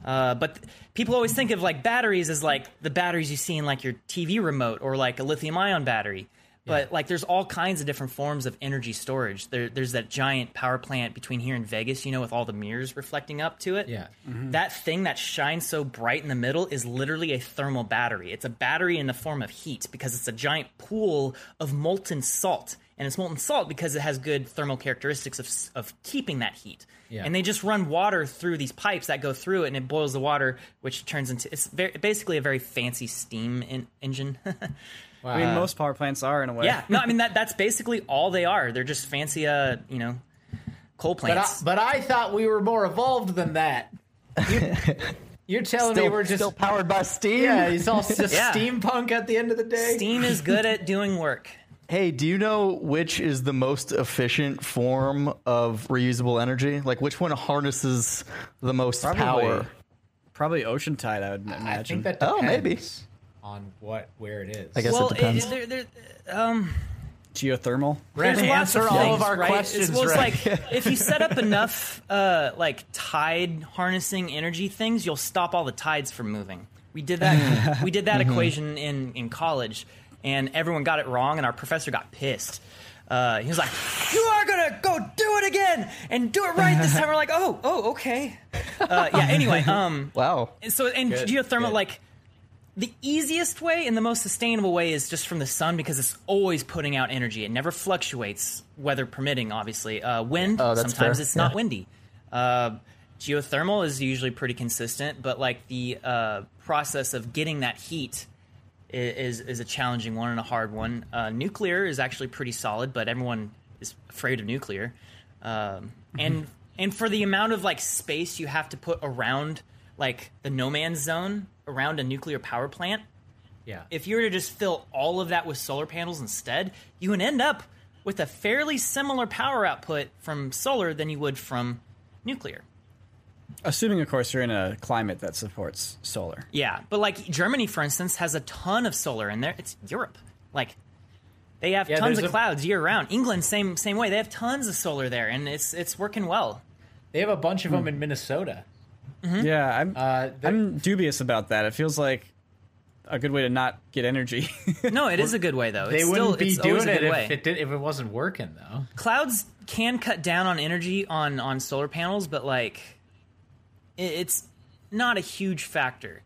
S4: Uh, but th- people always think of like batteries as like the batteries you see in like your TV remote or like a lithium ion battery. But like, there's all kinds of different forms of energy storage. There, there's that giant power plant between here and Vegas, you know, with all the mirrors reflecting up to it.
S2: Yeah.
S4: That thing that shines so bright in the middle is literally a thermal battery. It's a battery in the form of heat because it's a giant pool of molten salt. And it's molten salt because it has good thermal characteristics of, of keeping that heat.
S2: Yeah.
S4: And they just run water through these pipes that go through it and it boils the water, which turns into it's very, basically a very fancy steam in, engine. *laughs*
S1: I mean, most power plants are in a way.
S4: yeah, no, I mean *laughs* that that's basically all they are. They're just fancy, uh, you know, coal
S2: But I,
S4: plants.
S2: but I thought we were more evolved than that. You, *laughs* you're telling me we're just
S3: still powered by steam.
S2: yeah, it's all just
S4: Yeah.
S2: steampunk at the end of the day.
S4: Steam is good at doing work.
S3: Hey, do you know which is the most efficient form of reusable energy? Like which one harnesses the most
S1: Probably,
S3: power?
S1: Probably ocean tide, I would imagine.
S2: I think that
S3: Oh, maybe.
S2: on what where it is.
S3: I guess
S4: well,
S3: it depends.
S4: there- there- um,
S1: Geothermal.
S2: Wren,
S4: there's lots
S2: answer
S4: of
S2: all
S4: things,
S2: of our
S4: right?
S2: questions.
S4: It's, well, it's
S2: Wren.
S4: like if you set up *laughs* enough uh, like tide harnessing energy things, you'll stop all the tides from moving. We did that. we did that
S2: Mm-hmm.
S4: equation in in college, and everyone got it wrong, and our professor got pissed. Uh, he was like, "You are gonna go do it again and do it right this time." We're like, "Oh, oh, okay." Uh, yeah. *laughs* Anyway, um,
S3: Wow.
S4: so and
S2: Good,
S4: geothermal
S2: good.
S4: like the easiest way and the most sustainable way is just from the sun because it's always putting out energy. It never fluctuates, weather permitting. Obviously, uh, wind
S3: Oh,
S4: sometimes
S3: fair.
S4: it's not
S3: Yeah.
S4: windy. Uh, geothermal is usually pretty consistent, but like the uh, process of getting that heat is is a challenging one and a hard one. Uh, nuclear is actually pretty solid, but everyone is afraid of nuclear. Um, and and for the amount of like space you have to put around like the no man's zone around a nuclear power plant,
S2: yeah.
S4: if you were to just fill all of that with solar panels instead, you would end up with a fairly similar power output from solar than you would from nuclear.
S1: Assuming, of course, you're in a climate that supports solar.
S4: Yeah, but like Germany, for instance, has a ton of solar, in there it's Europe. Like they have
S2: Yeah,
S4: tons of
S2: a-
S4: clouds year round. England, same same way. They have tons of solar there, and it's it's working well.
S2: They have a bunch
S4: Hmm.
S2: of them in Minnesota.
S1: Yeah, I'm.
S2: Uh,
S1: I'm dubious about that. It feels like a good way to not get energy. *laughs*
S4: No, it is a good way though.
S2: they wouldn't
S4: still,
S2: be
S4: it's
S2: doing
S4: a good
S2: it
S4: way.
S2: if it did if it wasn't working though.
S4: clouds can cut down on energy on on solar panels, but like it, it's not a huge factor.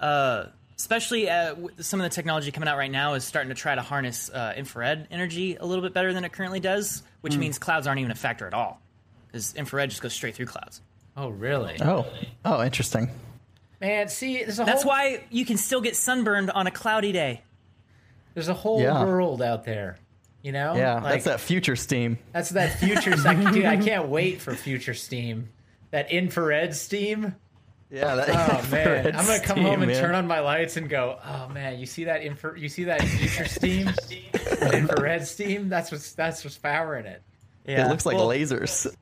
S4: Uh, especially uh, some of the technology coming out right now is starting to try to harness uh, infrared energy a little bit better than it currently does, which means clouds aren't even a factor at all because infrared just goes straight through clouds.
S2: Oh really?
S3: Oh. Oh, interesting.
S2: Man, see, there's a
S4: That's
S2: whole
S4: why you can still get sunburned on a cloudy day.
S2: there's a whole
S3: Yeah.
S2: world out there. You know?
S3: Yeah,
S2: Like,
S3: that's that future steam.
S2: That's that future. *laughs* I, dude, I can't wait for future steam. That infrared steam.
S3: Yeah, that
S2: Oh man, I'm gonna come
S3: steam,
S2: home and
S3: man.
S2: turn on my lights and go, "Oh man, you see that infra- You see that future steam? that infrared steam? That's what's that's what's powering it."
S4: Yeah,
S3: It looks like
S4: Well,
S3: lasers.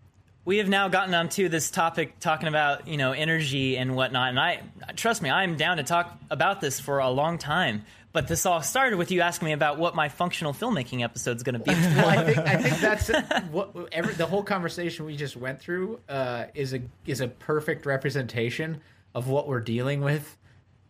S4: we have now gotten onto this topic talking about you know energy and whatnot and i trust me i'm down to talk about this for a long time but this all started with you asking me about what my functional filmmaking episode is going to be *laughs*
S2: Well, I think I think that's *laughs* what every the whole conversation we just went through uh, is a is a perfect representation of what we're dealing with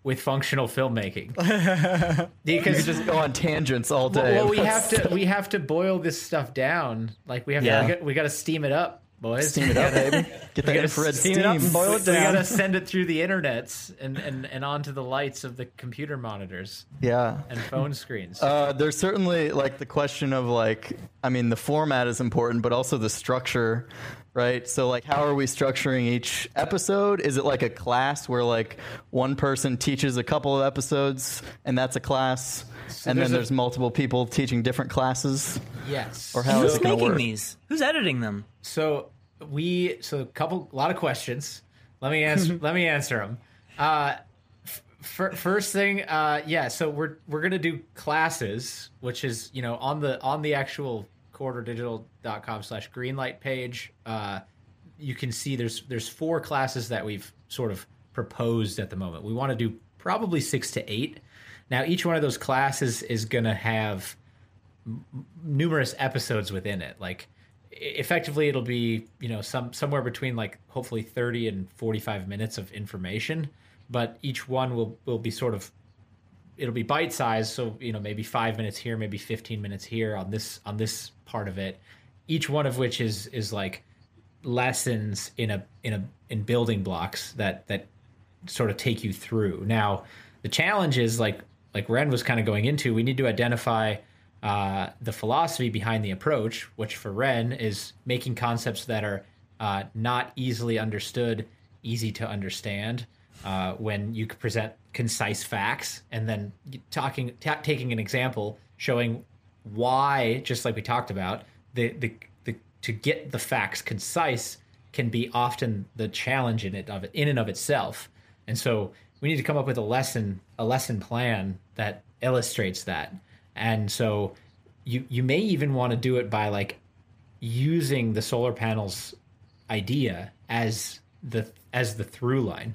S2: with functional filmmaking *laughs*
S3: You
S2: because
S3: could just go on tangents all day.
S2: well, we have to we have to boil this stuff down. Like we have
S4: Yeah.
S2: to we got to steam it up, boys.
S3: steam it up, *laughs* baby. Get that infrared
S1: steam
S3: steam.
S1: it up and boil it
S2: We gotta *laughs* send it through the internets and, and, and onto the lights of the computer monitors
S3: Yeah.
S2: and phone screens.
S3: Uh, there's certainly like the question of like, I mean, the format is important, but also the structure, right? So like, how are we structuring each episode? Is it like a class where like one person teaches a couple of episodes and that's a class, and
S2: there's
S3: then
S2: a-
S3: there's multiple people teaching different classes?
S2: yes.
S3: Or how is
S4: Who's
S3: it
S4: making
S3: work?
S4: these? Who's editing them?
S2: So we so a couple a lot of questions. Let me answer. *laughs* let me answer them. Uh, f- first thing, uh, yeah. So we're we're gonna do classes, which is you know on the on the actual corridordigital.com slash greenlight page. Uh, you can see there's there's four classes that we've sort of proposed at the moment. We want to do probably six to eight. Now each one of those classes is gonna have numerous episodes within it. Like effectively it'll be, you know, some somewhere between like hopefully 30 and 45 minutes of information, but each one will will be sort of it'll be bite sized, so you know, maybe 5 minutes here, maybe 15 minutes here on this on this part of it. Each one of which is is like lessons in a in a in building blocks that that sort of take you through. Now, the challenge is like like Wren was kind of going into. We need to identify uh, the philosophy behind the approach, which for Wren is making concepts that are uh, not easily understood, easy to understand. Uh, when you present concise facts, and then talking, ta- taking an example, showing why, just like we talked about, the the, the to get the facts concise can be often the challenge in it of it in and of itself. And so we need to come up with a lesson a lesson plan that illustrates that. And so you you may even want to do it by like using the solar panels idea as the as the through line.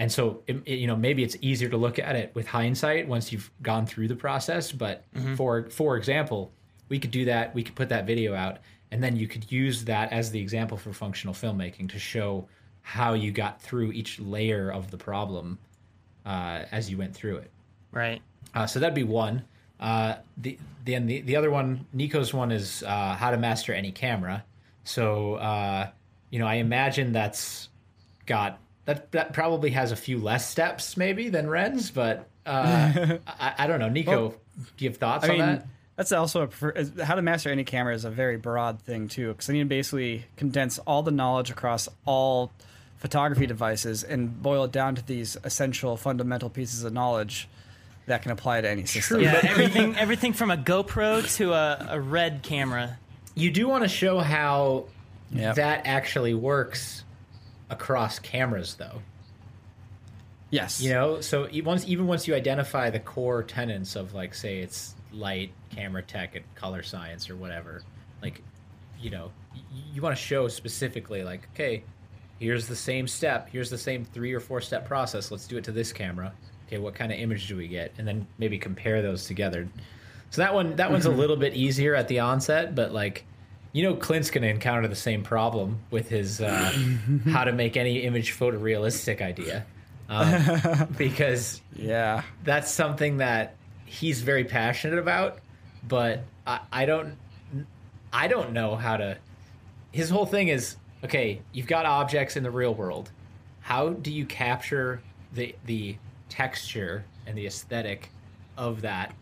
S2: And so it, it- you know maybe it's easier to look at it with hindsight once you've gone through the process, but for for example, we could do that, we could put that video out and then you could use that as the example for functional filmmaking to show how you got through each layer of the problem uh, as you went through it.
S4: Right.
S2: Uh, so that'd be one. Uh, the then the, the other one, Niko's one is uh, how to master any camera. So uh, you know, I imagine that's got that that probably has a few less steps maybe than Wren's, but uh, *laughs* I, I don't know. Niko, do you have thoughts
S1: I
S2: on
S1: mean,
S2: that?
S1: that's also a, prefer- how to master any camera is a very broad thing too, because I need to basically condense all the knowledge across all photography devices and boil it down to these essential fundamental pieces of knowledge that can apply to any system.
S4: Yeah, *laughs* everything everything from a GoPro to a, a red camera.
S2: You do want to show how
S1: Yep.
S2: that actually works across cameras, though.
S1: Yes.
S2: You know, so once even once you identify the core tenets of like say it's light, camera tech, and color science or whatever, like you know, you want to show specifically like, okay, here's the same step, here's the same three or four step process. Let's do it to this camera. Okay, what kind of image do we get? And then maybe compare those together. So that one that one's a mm-hmm. little bit easier at the onset, but like you know Clint's gonna encounter the same problem with his uh, *laughs* how to make any image photorealistic idea. Um, *laughs* because
S1: Yeah.
S2: that's something that he's very passionate about, but I, I don't I don't know how to his whole thing is okay, you've got objects in the real world. How do you capture the the texture and the aesthetic of that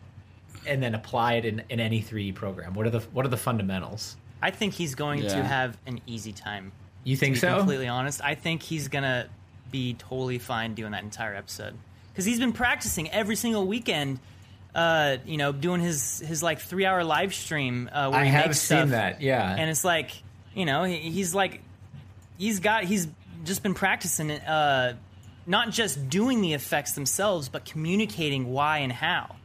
S2: and then apply it in, in any 3D program? What are the what are the fundamentals?
S4: I think he's going to have an easy time.
S2: You think
S4: to be
S2: so?
S4: completely honest, I think he's gonna be totally fine doing that entire episode because he's been practicing every single weekend. Uh, you know, doing his his like three hour live stream uh, where
S2: I
S4: he
S2: have
S4: makes
S2: seen
S4: stuff.
S2: that. Yeah.
S4: and it's like you know he, he's like he's got he's just been practicing uh, not just doing the effects themselves, but communicating why and how.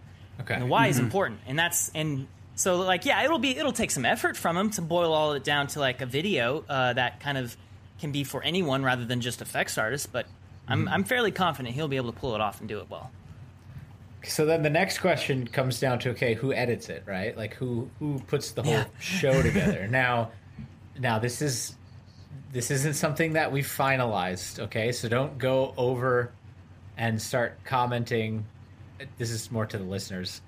S2: okay.
S4: And the why is important, and that's and so like yeah, it'll be it'll take some effort from him to boil all of it down to like a video uh, that kind of can be for anyone rather than just effects artists. But I'm I'm fairly confident he'll be able to pull it off and do it well.
S2: So then the next question comes down to okay, who edits it, right? Like who who puts the whole
S4: Yeah.
S2: show *laughs* together? now, now this is this isn't something that we've finalized, okay? So don't go over and start commenting. This is more to the listeners.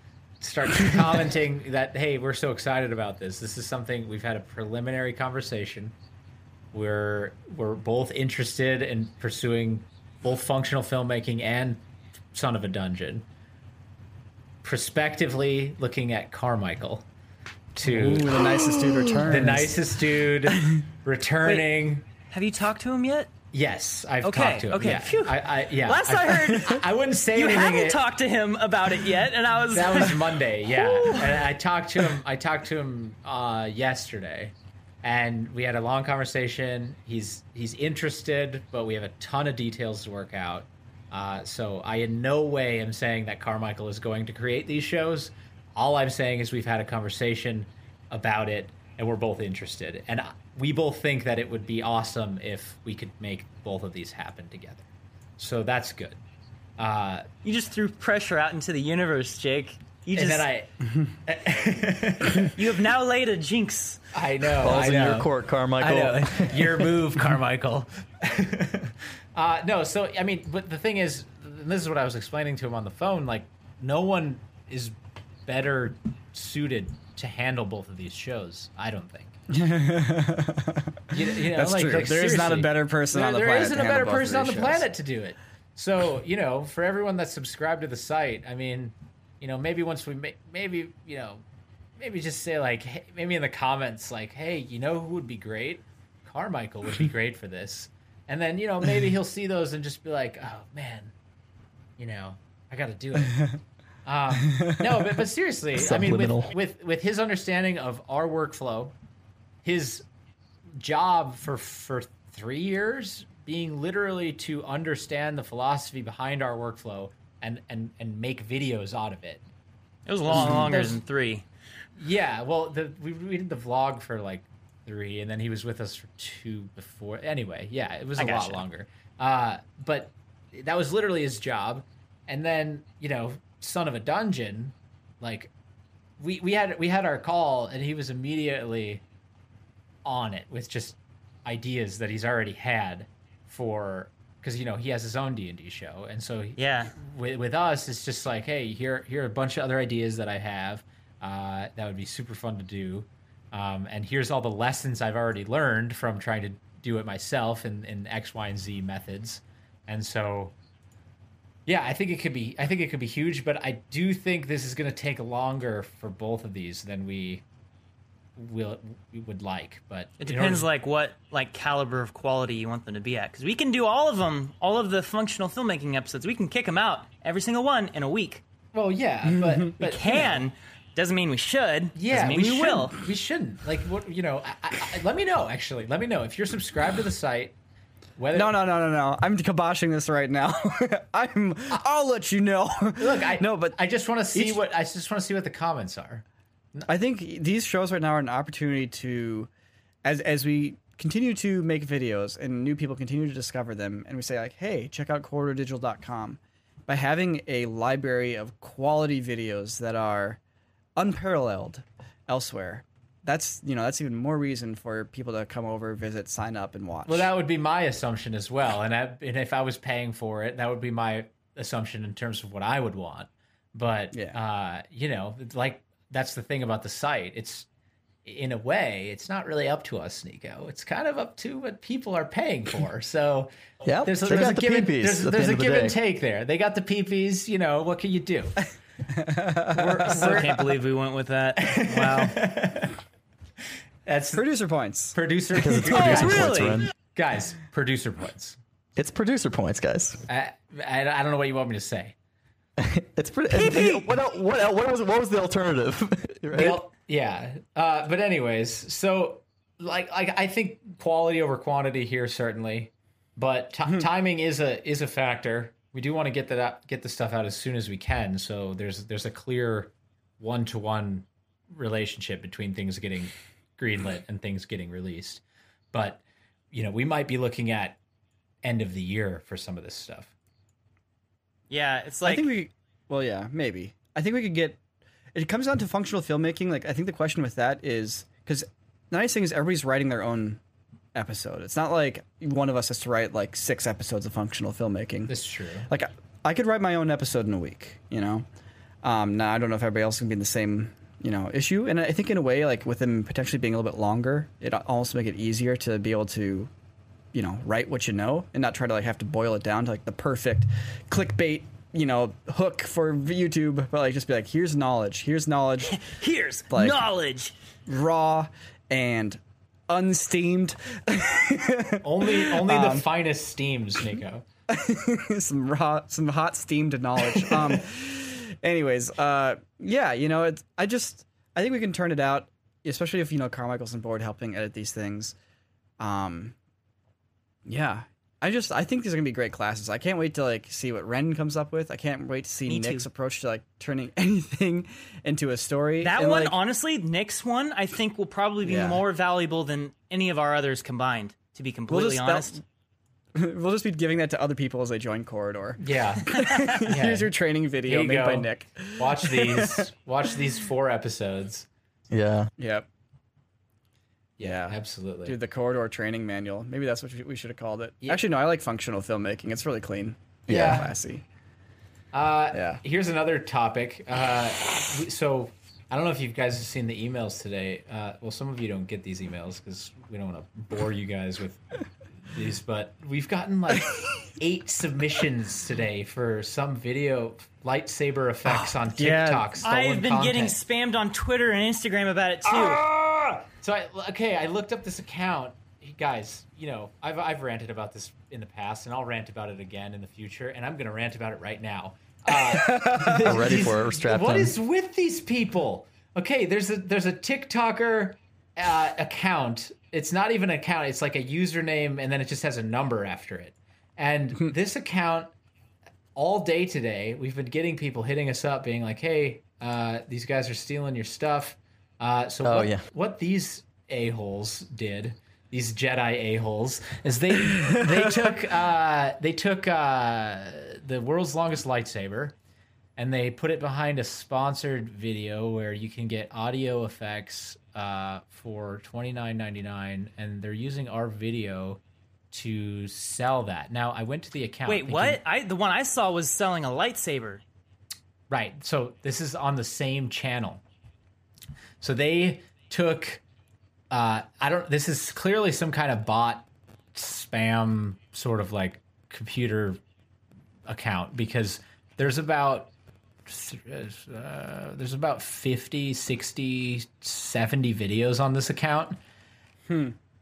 S2: Start *laughs* commenting that hey, we're so excited about this. This is something we've had a preliminary conversation. We're we're both interested in pursuing both functional filmmaking and Son of a Dungeon. Prospectively looking at Carmichael to
S1: Ooh, the nicest dude returns.
S2: the nicest dude *laughs* returning.
S4: Have you talked to him yet?
S2: Yes, I've
S4: Okay,
S2: talked to him.
S4: okay,
S2: Yeah,
S4: phew.
S2: I, I, yeah.
S4: Last I heard, *laughs*
S2: I wouldn't say
S4: you
S2: anything.
S4: haven't
S2: it-
S4: talked to him about it yet, and I was.
S2: That was *laughs* Monday, yeah. and I talked to him. I talked to him uh, yesterday, and we had a long conversation. He's he's interested, but we have a ton of details to work out. Uh, so I in no way am saying that Carmichael is going to create these shows. All I'm saying is we've had a conversation about it, and we're both interested, and I- we both think that it would be awesome if we could make both of these happen together. So that's good. Uh,
S4: you just threw pressure out into the universe, Jake. You
S2: and
S4: just.
S2: then I, *laughs*
S4: you have now laid a jinx.
S2: I know.
S3: Balls
S2: I
S3: in your court, Carmichael.
S2: I know. *laughs* Your move, Carmichael. *laughs* uh, no, so I mean, but the thing is, and this is what I was explaining to him on the phone. Like, no one is better suited to handle both of these shows. I don't think. *laughs* You, you know,
S1: That's
S2: like,
S1: true.
S2: like,
S1: There is not a better person
S2: There-
S1: on the
S2: there
S1: planet
S2: isn't
S1: to
S2: a better person on the
S1: these
S2: planet to do it. So you know, for everyone that's subscribed to the site, I mean, you know, maybe once we ma- maybe you know, maybe just say like, hey, maybe in the comments, like, hey, you know who would be great? Carmichael would be *laughs* great for this. And then you know, maybe he'll see those and just be like, oh man, you know, I got to do it. *laughs* Um, no, but, but seriously, I mean, with, with with his understanding of our workflow, his job for for three years being literally to understand the philosophy behind our workflow and and and make videos out of it.
S4: It was long, lot longer than three.
S2: Yeah, well, the, we we did the vlog for like three, and then he was with us for two before. Anyway, yeah, it was a
S4: I
S2: lot
S4: gotcha.
S2: longer. Uh, but that was literally his job. And then you know, son of a dungeon, like we we had we had our call, and he was immediately on it with just ideas that he's already had for because you know he has his own D and D show, and so
S4: Yeah.
S2: with, with us, it's just like, hey, here here are a bunch of other ideas that I have uh, that would be super fun to do, um, and here's all the lessons I've already learned from trying to do it myself in, in X, Y, and Z methods, and so yeah, I think it could be I think it could be huge, but I do think this is going to take longer for both of these than we will we would like. But
S4: It depends like what like caliber of quality you want them to be at. Because we can do all of them, all of the functional filmmaking episodes. We can kick them out every single one in a week.
S2: well, yeah, but *laughs* but you know.
S4: Can doesn't mean we should.
S2: Yeah,
S4: doesn't mean we,
S2: we,
S4: will.
S2: We shouldn't. Like, what you know? I, I- let me know. Actually, let me know if you're subscribed to the site. Whether
S1: No, no, no, no, no. I'm kiboshing this right now. *laughs* I'm. I'll let you know.
S2: Look, I
S1: no, but
S2: I just want to see
S1: each-
S2: what I just want to see what the comments are.
S1: I think these shows right now are an opportunity to, as as we continue to make videos and new people continue to discover them, and we say like, hey, check out corridordigital.com. By having a library of quality videos that are unparalleled elsewhere, that's you know that's even more reason for people to come over, visit, sign up, and watch.
S2: Well, that would be my assumption as well, and I, and if I was paying for it, that would be my assumption in terms of what I would want. But
S1: Yeah.
S2: uh, you know, like that's the thing about the site. It's in a way, it's not really up to us, Niko. It's kind of up to what people are paying for. *laughs* So
S3: Yep,
S2: there's a,
S3: they
S2: there's
S3: got
S2: a
S3: the
S2: give and,
S3: peepees
S2: there's,
S3: at the
S2: there's
S3: end
S2: a
S3: of the
S2: give and
S3: day.
S2: take there. They got the peepees. You know, what can you do? *laughs*
S4: I still can't believe we went with that. Wow. *laughs*
S2: That's
S1: producer points.
S2: producer.
S4: Oh,
S3: Producer
S4: really?
S3: points, Wren.
S2: guys, producer points.
S3: It's producer points, guys.
S2: I, I, I don't know what you want me to say. *laughs*
S3: It's pretty. What, el- what, what was what was the alternative? *laughs* right?
S2: Well, yeah. Uh, but anyways, so like like I think quality over quantity here certainly, but ti timing is a is a factor. We do want to get that out, get the stuff out as soon as we can. So there's there's a clear one to one relationship between things getting greenlit and things getting released. But you know, we might be looking at end of the year for some of this stuff.
S4: Yeah, it's like I
S1: think we, well, yeah, maybe. I think we could get. It comes down to functional filmmaking. Like, I think the question with that is because the nice thing is everybody's writing their own episode. It's not like one of us has to write like six episodes of functional filmmaking.
S2: This is true.
S1: like, I could write my own episode in a week. You know, um, now I don't know if everybody else can be in the same you know issue, and I think in a way, like with them potentially being a little bit longer, it also make it easier to be able to you know write what you know and not try to like have to boil it down to like the perfect clickbait you know hook for YouTube, but like just be like, here's knowledge, here's knowledge, *laughs*
S4: Here's
S1: Like-
S4: knowledge.
S1: raw and unsteamed, *laughs*
S2: Only only
S1: Um,
S2: the finest steams, Niko. *laughs*
S1: some raw, some hot steamed knowledge. Um, anyways, uh, yeah, you know, it's I just I think we can turn it out, especially if you know Carmichael's on board helping edit these things. Um, yeah. I just I think these are gonna be great classes. I can't wait to like see what Wren comes up with. I can't wait to see
S4: Me too.
S1: Nick's approach to like turning *laughs* anything into a story.
S4: That
S1: And,
S4: one,
S1: like,
S4: honestly, Nick's one, I think will probably be
S1: Yeah.
S4: more valuable than any of our others combined. To be completely
S1: just- that-
S4: honest, *laughs*
S1: we'll just be giving that to other people as they join Corridor.
S2: Yeah. *laughs*
S1: Here's your training video
S2: you
S1: made by. Nick.
S2: Watch *laughs* these. Watch these four episodes.
S3: Yeah.
S1: Yep. Yeah.
S2: Absolutely.
S1: Dude, the corridor training manual. Maybe that's what we should have called it.
S2: Yeah.
S1: Actually, no, I like functional filmmaking. It's really clean.
S2: Yeah.
S1: Classy.
S2: Uh,
S1: Yeah.
S2: Here's another topic. Uh, so I don't know if you guys have seen the emails today. Uh, well, some of you don't get these emails because we don't want to bore you guys with these, but we've gotten like *laughs* eight submissions today for some video lightsaber effects on
S1: yeah.
S2: TikTok. stolen
S4: I've been getting spammed on Twitter and Instagram about it too.
S2: Ah! So I okay, I looked up this account. Guys, you know, I've I've ranted about this in the past, and I'll rant about it again in the future, and I'm gonna rant about it right now. Uh, *laughs*
S3: I'm ready for it. We're strapped
S2: What
S3: in.
S2: is with these people? Okay, there's a there's a TikToker uh, account. It's not even an account. It's like a username, and then it just has a number after it. And *laughs* this account all day today, we've been getting people hitting us up, being like, "Hey, uh, these guys are stealing your stuff." Uh, so
S3: Oh,
S2: what,
S3: yeah.
S2: what these a holes did, these Jedi a holes, is they *laughs* they took uh, they took uh, the world's longest lightsaber, and they put it behind a sponsored video where you can get audio effects uh, for twenty nine ninety nine, and they're using our video to sell that. Now I went to the account.
S4: Wait,
S2: thinking-
S4: what? I the one I saw was selling a lightsaber.
S2: Right. So this is on the same channel. So they took uh I don't this is clearly some kind of bot spam sort of like computer account because there's about uh, there's about 50 60 70 videos on this account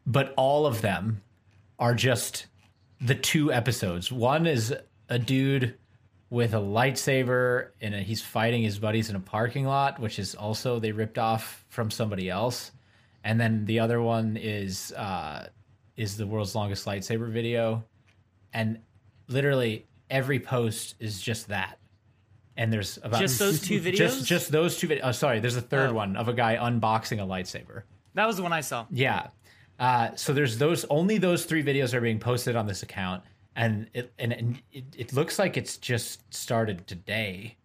S2: but all of them are just the two episodes one is a dude with a lightsaber and he's fighting his buddies in a parking lot, which is also they ripped off from somebody else. And then the other one is uh, is the world's longest lightsaber video, and literally every post is just that. And there's about
S4: Just those two videos?
S2: Just just those two videos. Oh, sorry, there's a third
S4: Oh.
S2: one of a guy unboxing a lightsaber.
S4: That was the one I saw.
S2: Yeah. Uh, so there's those only those three videos are being posted on this account, and it and, and it, it looks like it's just started today,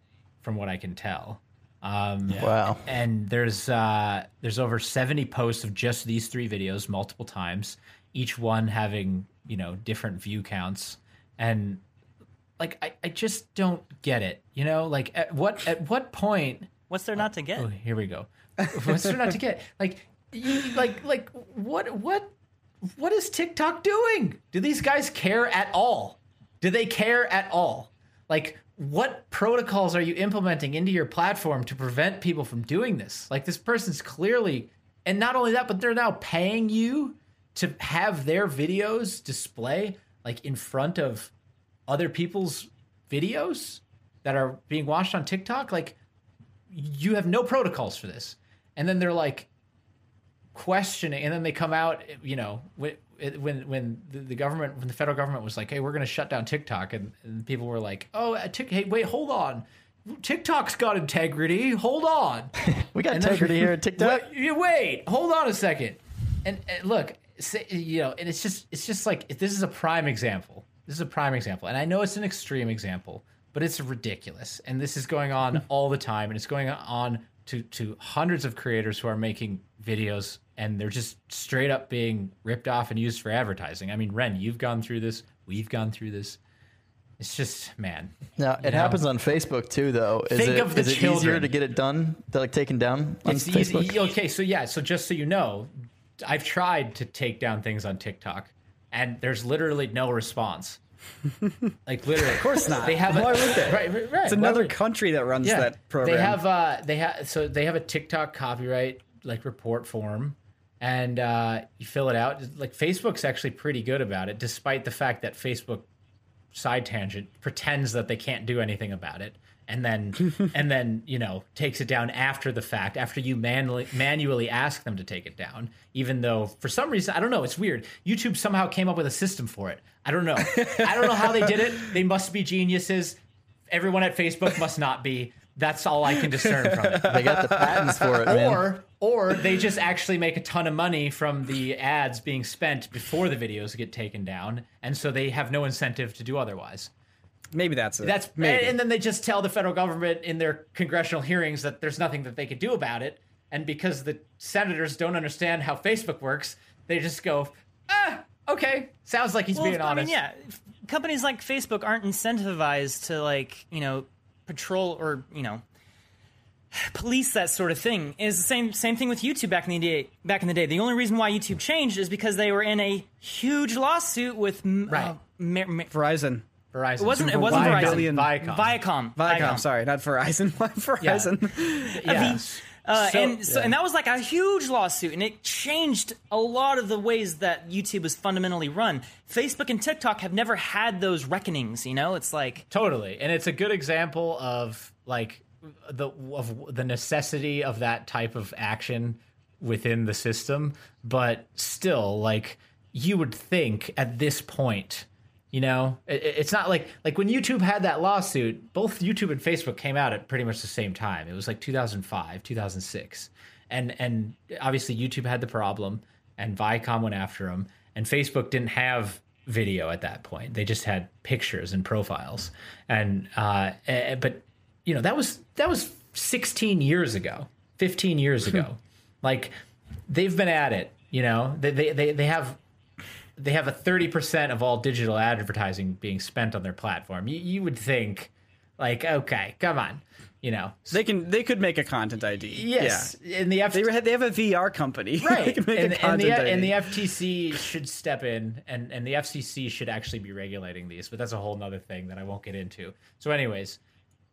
S2: from what I can tell. Um,
S3: Wow.
S2: And there's uh, there's over 70 posts of just these three videos multiple times, each one having you know different view counts, and like I, I just don't get it. You know, like at what at what point
S4: What's there not to get?
S2: Oh, here we go. What's there not to get? Like, you, like, like, what, what, what is TikTok doing? Do these guys care at all? Do they care at all? Like, what protocols are you implementing into your platform to prevent people from doing this? Like, this person's clearly, and not only that, but they're now paying you to have their videos display like in front of other people's videos that are being watched on TikTok. Like, you have no protocols for this and then they're like questioning and then they come out you know when when when the, government when the federal government was like hey we're going to shut down tiktok and, and people were like oh uh, Tik hey wait hold on tiktok's got integrity hold on *laughs*
S3: We got
S2: And then-
S3: integrity here at *laughs* TikTok.
S2: Wait, wait, hold on a second. And, and look, say, you know, and it's just it's just like this is a prime example. This is a prime example, and I know it's an extreme example, but it's ridiculous. And this is going on *laughs* all the time, and it's going on to to hundreds of creators who are making videos, and they're just straight up being ripped off and used for advertising. I mean, Wren, you've gone through this. We've gone through this. It's just man.
S3: Now it
S2: know?
S3: happens on Facebook too, though. Is
S2: Think
S3: it,
S2: of the
S3: is it easier to get it done, to, like taken down on
S2: It's
S3: Facebook?
S2: easy. Okay, so yeah, so just so you know, I've tried to take down things on TikTok, and there's literally no response. *laughs* Like literally, of
S1: course not.
S2: They have
S1: Why
S2: a,
S1: would they?
S2: Right, right, right.
S1: It's another
S2: would-
S1: country that runs that program.
S2: They have uh they have so they have a TikTok copyright like report form and uh you fill it out. Like Facebook's actually pretty good about it despite the fact that Facebook side tangent pretends that they can't do anything about it and then *laughs* and then you know takes it down after the fact after you manually manually ask them to take it down even though for some reason i don't know it's weird. Youtube somehow came up with a system for it. I don't know. I don't know how they did it. They must be geniuses. Everyone at facebook must not be. That's all i can discern from it.
S3: They got the patents for it, man.
S2: or or they just actually make a ton of money from the ads being spent before the videos get taken down and so they have no incentive to do otherwise
S1: Maybe that's it.
S2: that's
S1: maybe.
S2: and then they just tell the federal government in their congressional hearings that there's nothing that they could do about it and because the senators don't understand how facebook works they just go ah okay sounds like he's
S4: Well,
S2: being
S4: I mean, yeah, companies like Facebook aren't incentivized to like you know patrol or you know police that sort of thing. Is the same same thing with YouTube back in the day. Back in the day, the only reason why YouTube changed is because they were in a huge lawsuit with
S2: Right.
S4: uh, ma- ma-
S1: Verizon.
S2: Verizon
S4: it wasn't it wasn't Verizon.
S1: Billion-
S2: Viacom.
S4: Viacom.
S1: Viacom, sorry, not Verizon. *laughs* Verizon.
S2: yes.
S4: Uh,
S2: So-
S4: and so, and that was like a huge lawsuit, and it changed a lot of the ways that YouTube was fundamentally run. Facebook and TikTok have never had those reckonings. You know, it's like
S2: Totally, and it's a good example of like the of the necessity of that type of action within the system. But still, like you would think at this point, you know, it, it's not like like when YouTube had that lawsuit. Both YouTube and Facebook came out at pretty much the same time. It was like 2005, 2006, and and obviously YouTube had the problem, and Viacom went after them, and Facebook didn't have video at that point. They just had pictures and profiles, and uh, eh, but you know that was that was 16 years ago, 15 years ago. like they've been at it. You know, they they they, they have they have a 30% of all digital advertising being spent on their platform. You, you would think, like, okay, come on, you know,
S1: They can. They could make a content ID.
S2: yes,
S1: Yeah.
S2: and the F-
S1: They, they have a VR company. *laughs*
S2: right, and, and the and the FTC should step in, and and the FCC should actually be regulating these, but that's a whole nother thing that I won't get into. So, anyways,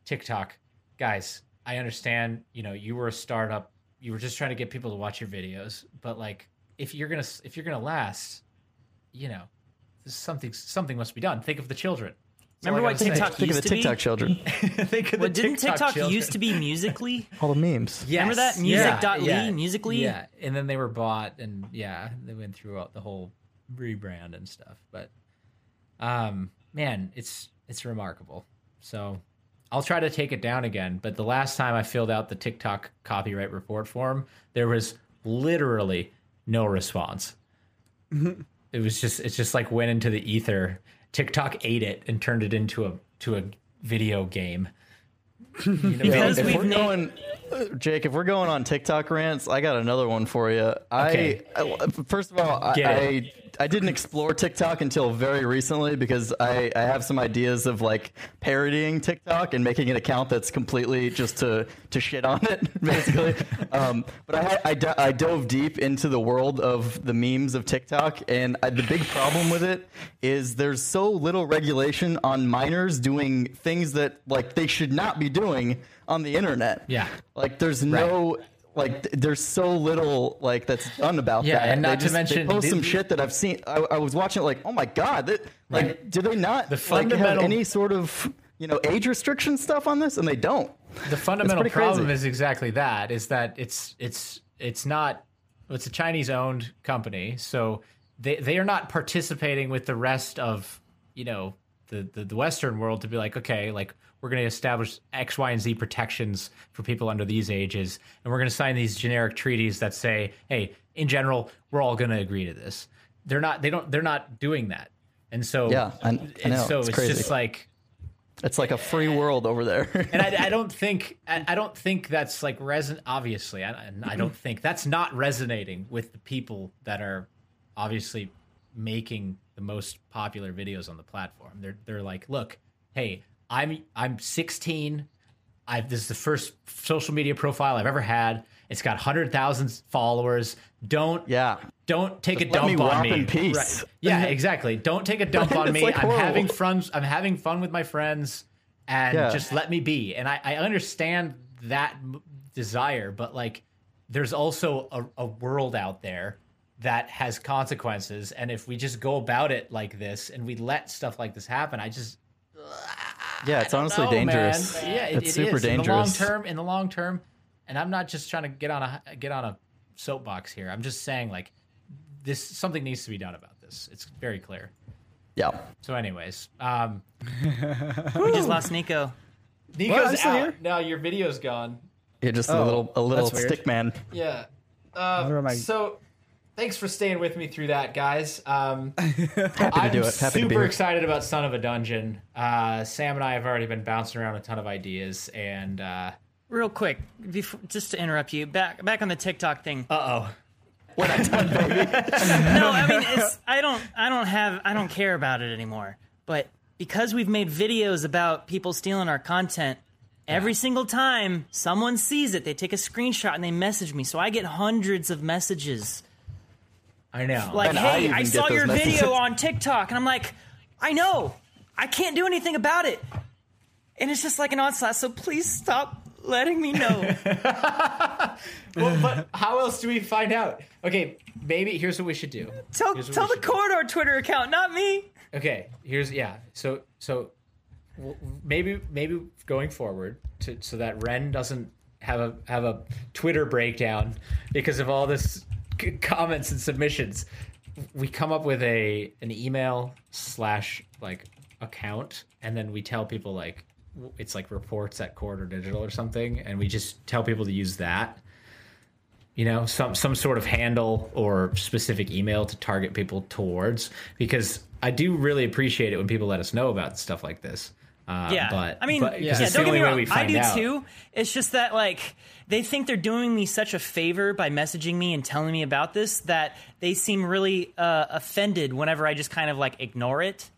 S2: TikTok, guys, I understand. You know, you were a startup. You were just trying to get people to watch your videos, but like, if you're gonna if you're gonna last, you know, something something must be done. Think of the children. That's
S4: Remember
S2: I
S4: what
S2: gotta say.
S4: TikTok
S3: Think of the? TikTok children, *laughs*
S2: Think of
S4: Well,
S2: the
S4: didn't TikTok
S2: children.
S4: used to be Musically? *laughs*
S3: all the memes.
S2: Yes.
S4: Remember that? Music.ly, Musical.ly?
S2: Yeah, and then they were bought, and yeah, they went through all- the whole rebrand and stuff. But, um, man, it's it's remarkable. So, I'll try to take it down again. But the last time I filled out the TikTok copyright report form, there was literally no response. *laughs* it was just it's just like went into the ether. TikTok ate it and turned it into a to a video game. *laughs* You know,
S4: Because
S3: if
S4: we've
S3: we're
S4: na-
S3: going, Jake, if we're going on TikTok rants, I got another one for you.
S2: Okay.
S3: I, I first of all, I, I I didn't explore TikTok until very recently because I I have some ideas of like parodying TikTok and making an account that's completely just to to shit on it, *laughs* basically. um, but I, I I dove deep into the world of the memes of TikTok, and I, the big problem with it is there's so little regulation on minors doing things that like they should not be doing on the internet.
S2: Yeah.
S3: Like there's no like there's so little like that's done about
S2: Yeah,
S3: that.
S2: and
S3: They
S2: not to
S3: just-
S2: mention
S3: they post some shit that I've seen. I, I was watching it like, oh my god, that, like
S2: Right.
S3: do they not
S2: The
S3: like have any sort of you know age restriction stuff on this? And they don't.
S2: the fundamental problem
S3: crazy.
S2: is exactly that is that it's it's it's not it's a chinese owned company so they they are not participating with the rest of you know the the, the western world to be like okay like we're going to establish x y and z protections for people under these ages and we're going to sign these generic treaties that say hey in general we're all going to agree to this they're not they don't they're not doing that and so
S3: Yeah, I- I
S2: and
S3: know,
S2: so
S3: it's
S2: it's, just like
S3: It's like a free world over there. *laughs*
S2: and I, I don't *laughs* think I, don't think that's like reson. Obviously, I, I don't think that's not resonating with the people that are obviously making the most popular videos on the platform. They're they're like, look, hey, I'm I'm 16. I this is the first social media profile I've ever had. It's got hundred thousand followers. Don't
S3: Yeah.
S2: don't take
S3: Just
S2: a
S3: let me
S2: dump on me.
S3: in peace.
S2: Right. Yeah, exactly. Don't take a *laughs* dump on me.
S3: like,
S2: I'm having fun. I'm having fun with my friends, and
S3: Yeah.
S2: just let me be. And I, I understand that desire, but like, there's also a, a world out there that has consequences, and if we just go about it like this and we let stuff like this happen, I just
S3: Yeah, it's honestly
S2: no,
S3: dangerous.
S2: Man. Yeah, it,
S3: it's
S2: it
S3: super
S2: is.
S3: dangerous.
S2: In the long term, in the long term, and I'm not just trying to get on a get on a soapbox here. I'm just saying like this something needs to be done about this. It's very clear.
S3: Yeah.
S2: So, anyways, um, *laughs*
S4: We just lost Niko.
S2: Niko's
S1: I'm still
S2: out.
S1: here?
S2: No, your video's gone.
S3: You're just a
S1: Oh,
S3: little a little stick man.
S2: Yeah. Uh,
S1: wonder am
S2: so, thanks for staying with me through that, guys. Um, *laughs*
S3: Happy to
S2: I'm
S3: do it. Happy to be
S2: super excited about Son of a Dungeon. Uh, Sam and I have already been bouncing around a ton of ideas, and uh
S4: Real quick, before, just to interrupt you, back back on the TikTok thing.
S2: Uh oh. *laughs* What I done, baby?
S4: no, I mean it's I don't I don't have I don't care about it anymore. But because we've made videos about people stealing our content, every single time someone sees it, they take a screenshot and they message me. So I get hundreds of messages
S2: I know.
S4: like,
S3: And
S4: "Hey,
S3: even
S4: I, saw your
S3: messages.
S4: video on TikTok," and I'm like, "I know, I can't do anything about it," and it's just like an onslaught. So please stop letting me know. *laughs*
S2: well, but how else do we find out? Okay, maybe here's what we should do.
S4: tell tell the
S2: should do.
S4: corridor Twitter account, not me.
S2: Okay, here's yeah. So so w- maybe maybe going forward to so that Wren doesn't have a have a Twitter breakdown because of all this c- comments and submissions. We come up with a an email slash like account, and then we tell people like it's like reports at Corridor Digital or something, and we just tell people to use that you know some some sort of handle or specific email to target people towards because I do really appreciate it when people let us know about stuff like this. Uh,
S4: Yeah,
S2: but
S4: I mean,
S2: but, 'cause
S4: yeah,
S2: it's the
S4: don't get me wrong. I do
S2: out.
S4: too. It's just that like they think they're doing me such a favor by messaging me and telling me about this that they seem really uh, offended whenever I just kind of like ignore it.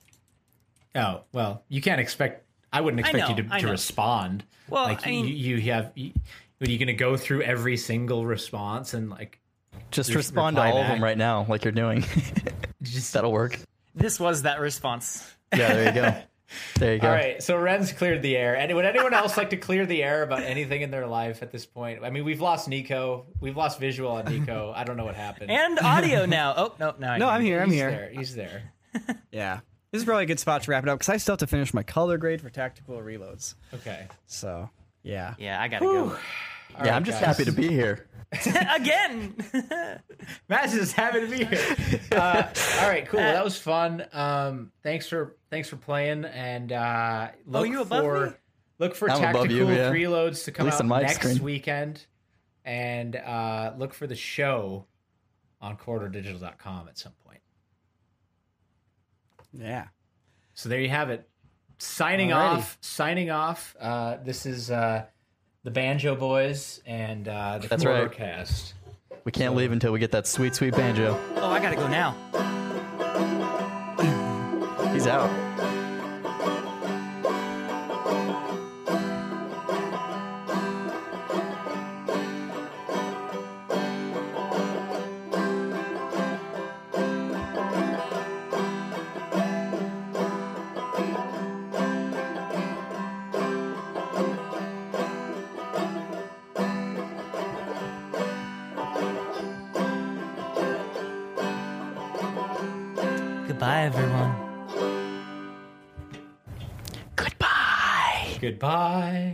S2: Oh well, you can't expect. I wouldn't
S4: I
S2: expect
S4: know,
S2: you to, to respond.
S4: Well,
S2: like
S4: I mean-
S2: you, you have. You, are you going to go through every single response and like
S3: Just
S2: Just
S3: respond to
S2: reply
S3: all of them right now, like you're doing. *laughs*
S2: just
S3: That'll work.
S4: This was that response.
S3: Yeah, there you go. *laughs* There you go.
S2: All right, so Wren's cleared the air. And would anyone else like to clear the air about anything in their life at this point? I mean, we've lost Niko. We've lost visual on Niko. I don't know what happened.
S4: And audio now. Oh no, no,
S1: No, I'm here. I'm
S2: He's
S1: here.
S2: there. He's there. *laughs*
S1: Yeah. This is probably a good spot to wrap it up because I still have to finish my color grade for tactical reloads.
S2: Okay.
S1: So, yeah.
S4: Yeah, I gotta go
S3: yeah, I'm just happy to be here. *laughs*
S4: again. *laughs*
S2: Matt's just happy to be here. *laughs* Uh, all right, cool. Well, that was fun. Um, thanks for thanks for playing and uh, look
S4: Oh, you above
S2: for
S4: me?
S2: look for
S3: I'm above
S2: tactical
S3: you, yeah.
S2: reloads to come out next
S3: screen.
S2: weekend, and uh, look for the show on corridordigital.com at some point.
S1: Yeah.
S2: So there you have it. Signing
S1: Alrighty.
S2: off. Signing off. Uh, this is uh, the Banjo Boys and uh, the
S3: That's right.
S2: Corridorcast.
S3: We can't leave until we get that sweet, sweet banjo.
S4: oh, I gotta go now.
S3: He's out.
S2: Goodbye.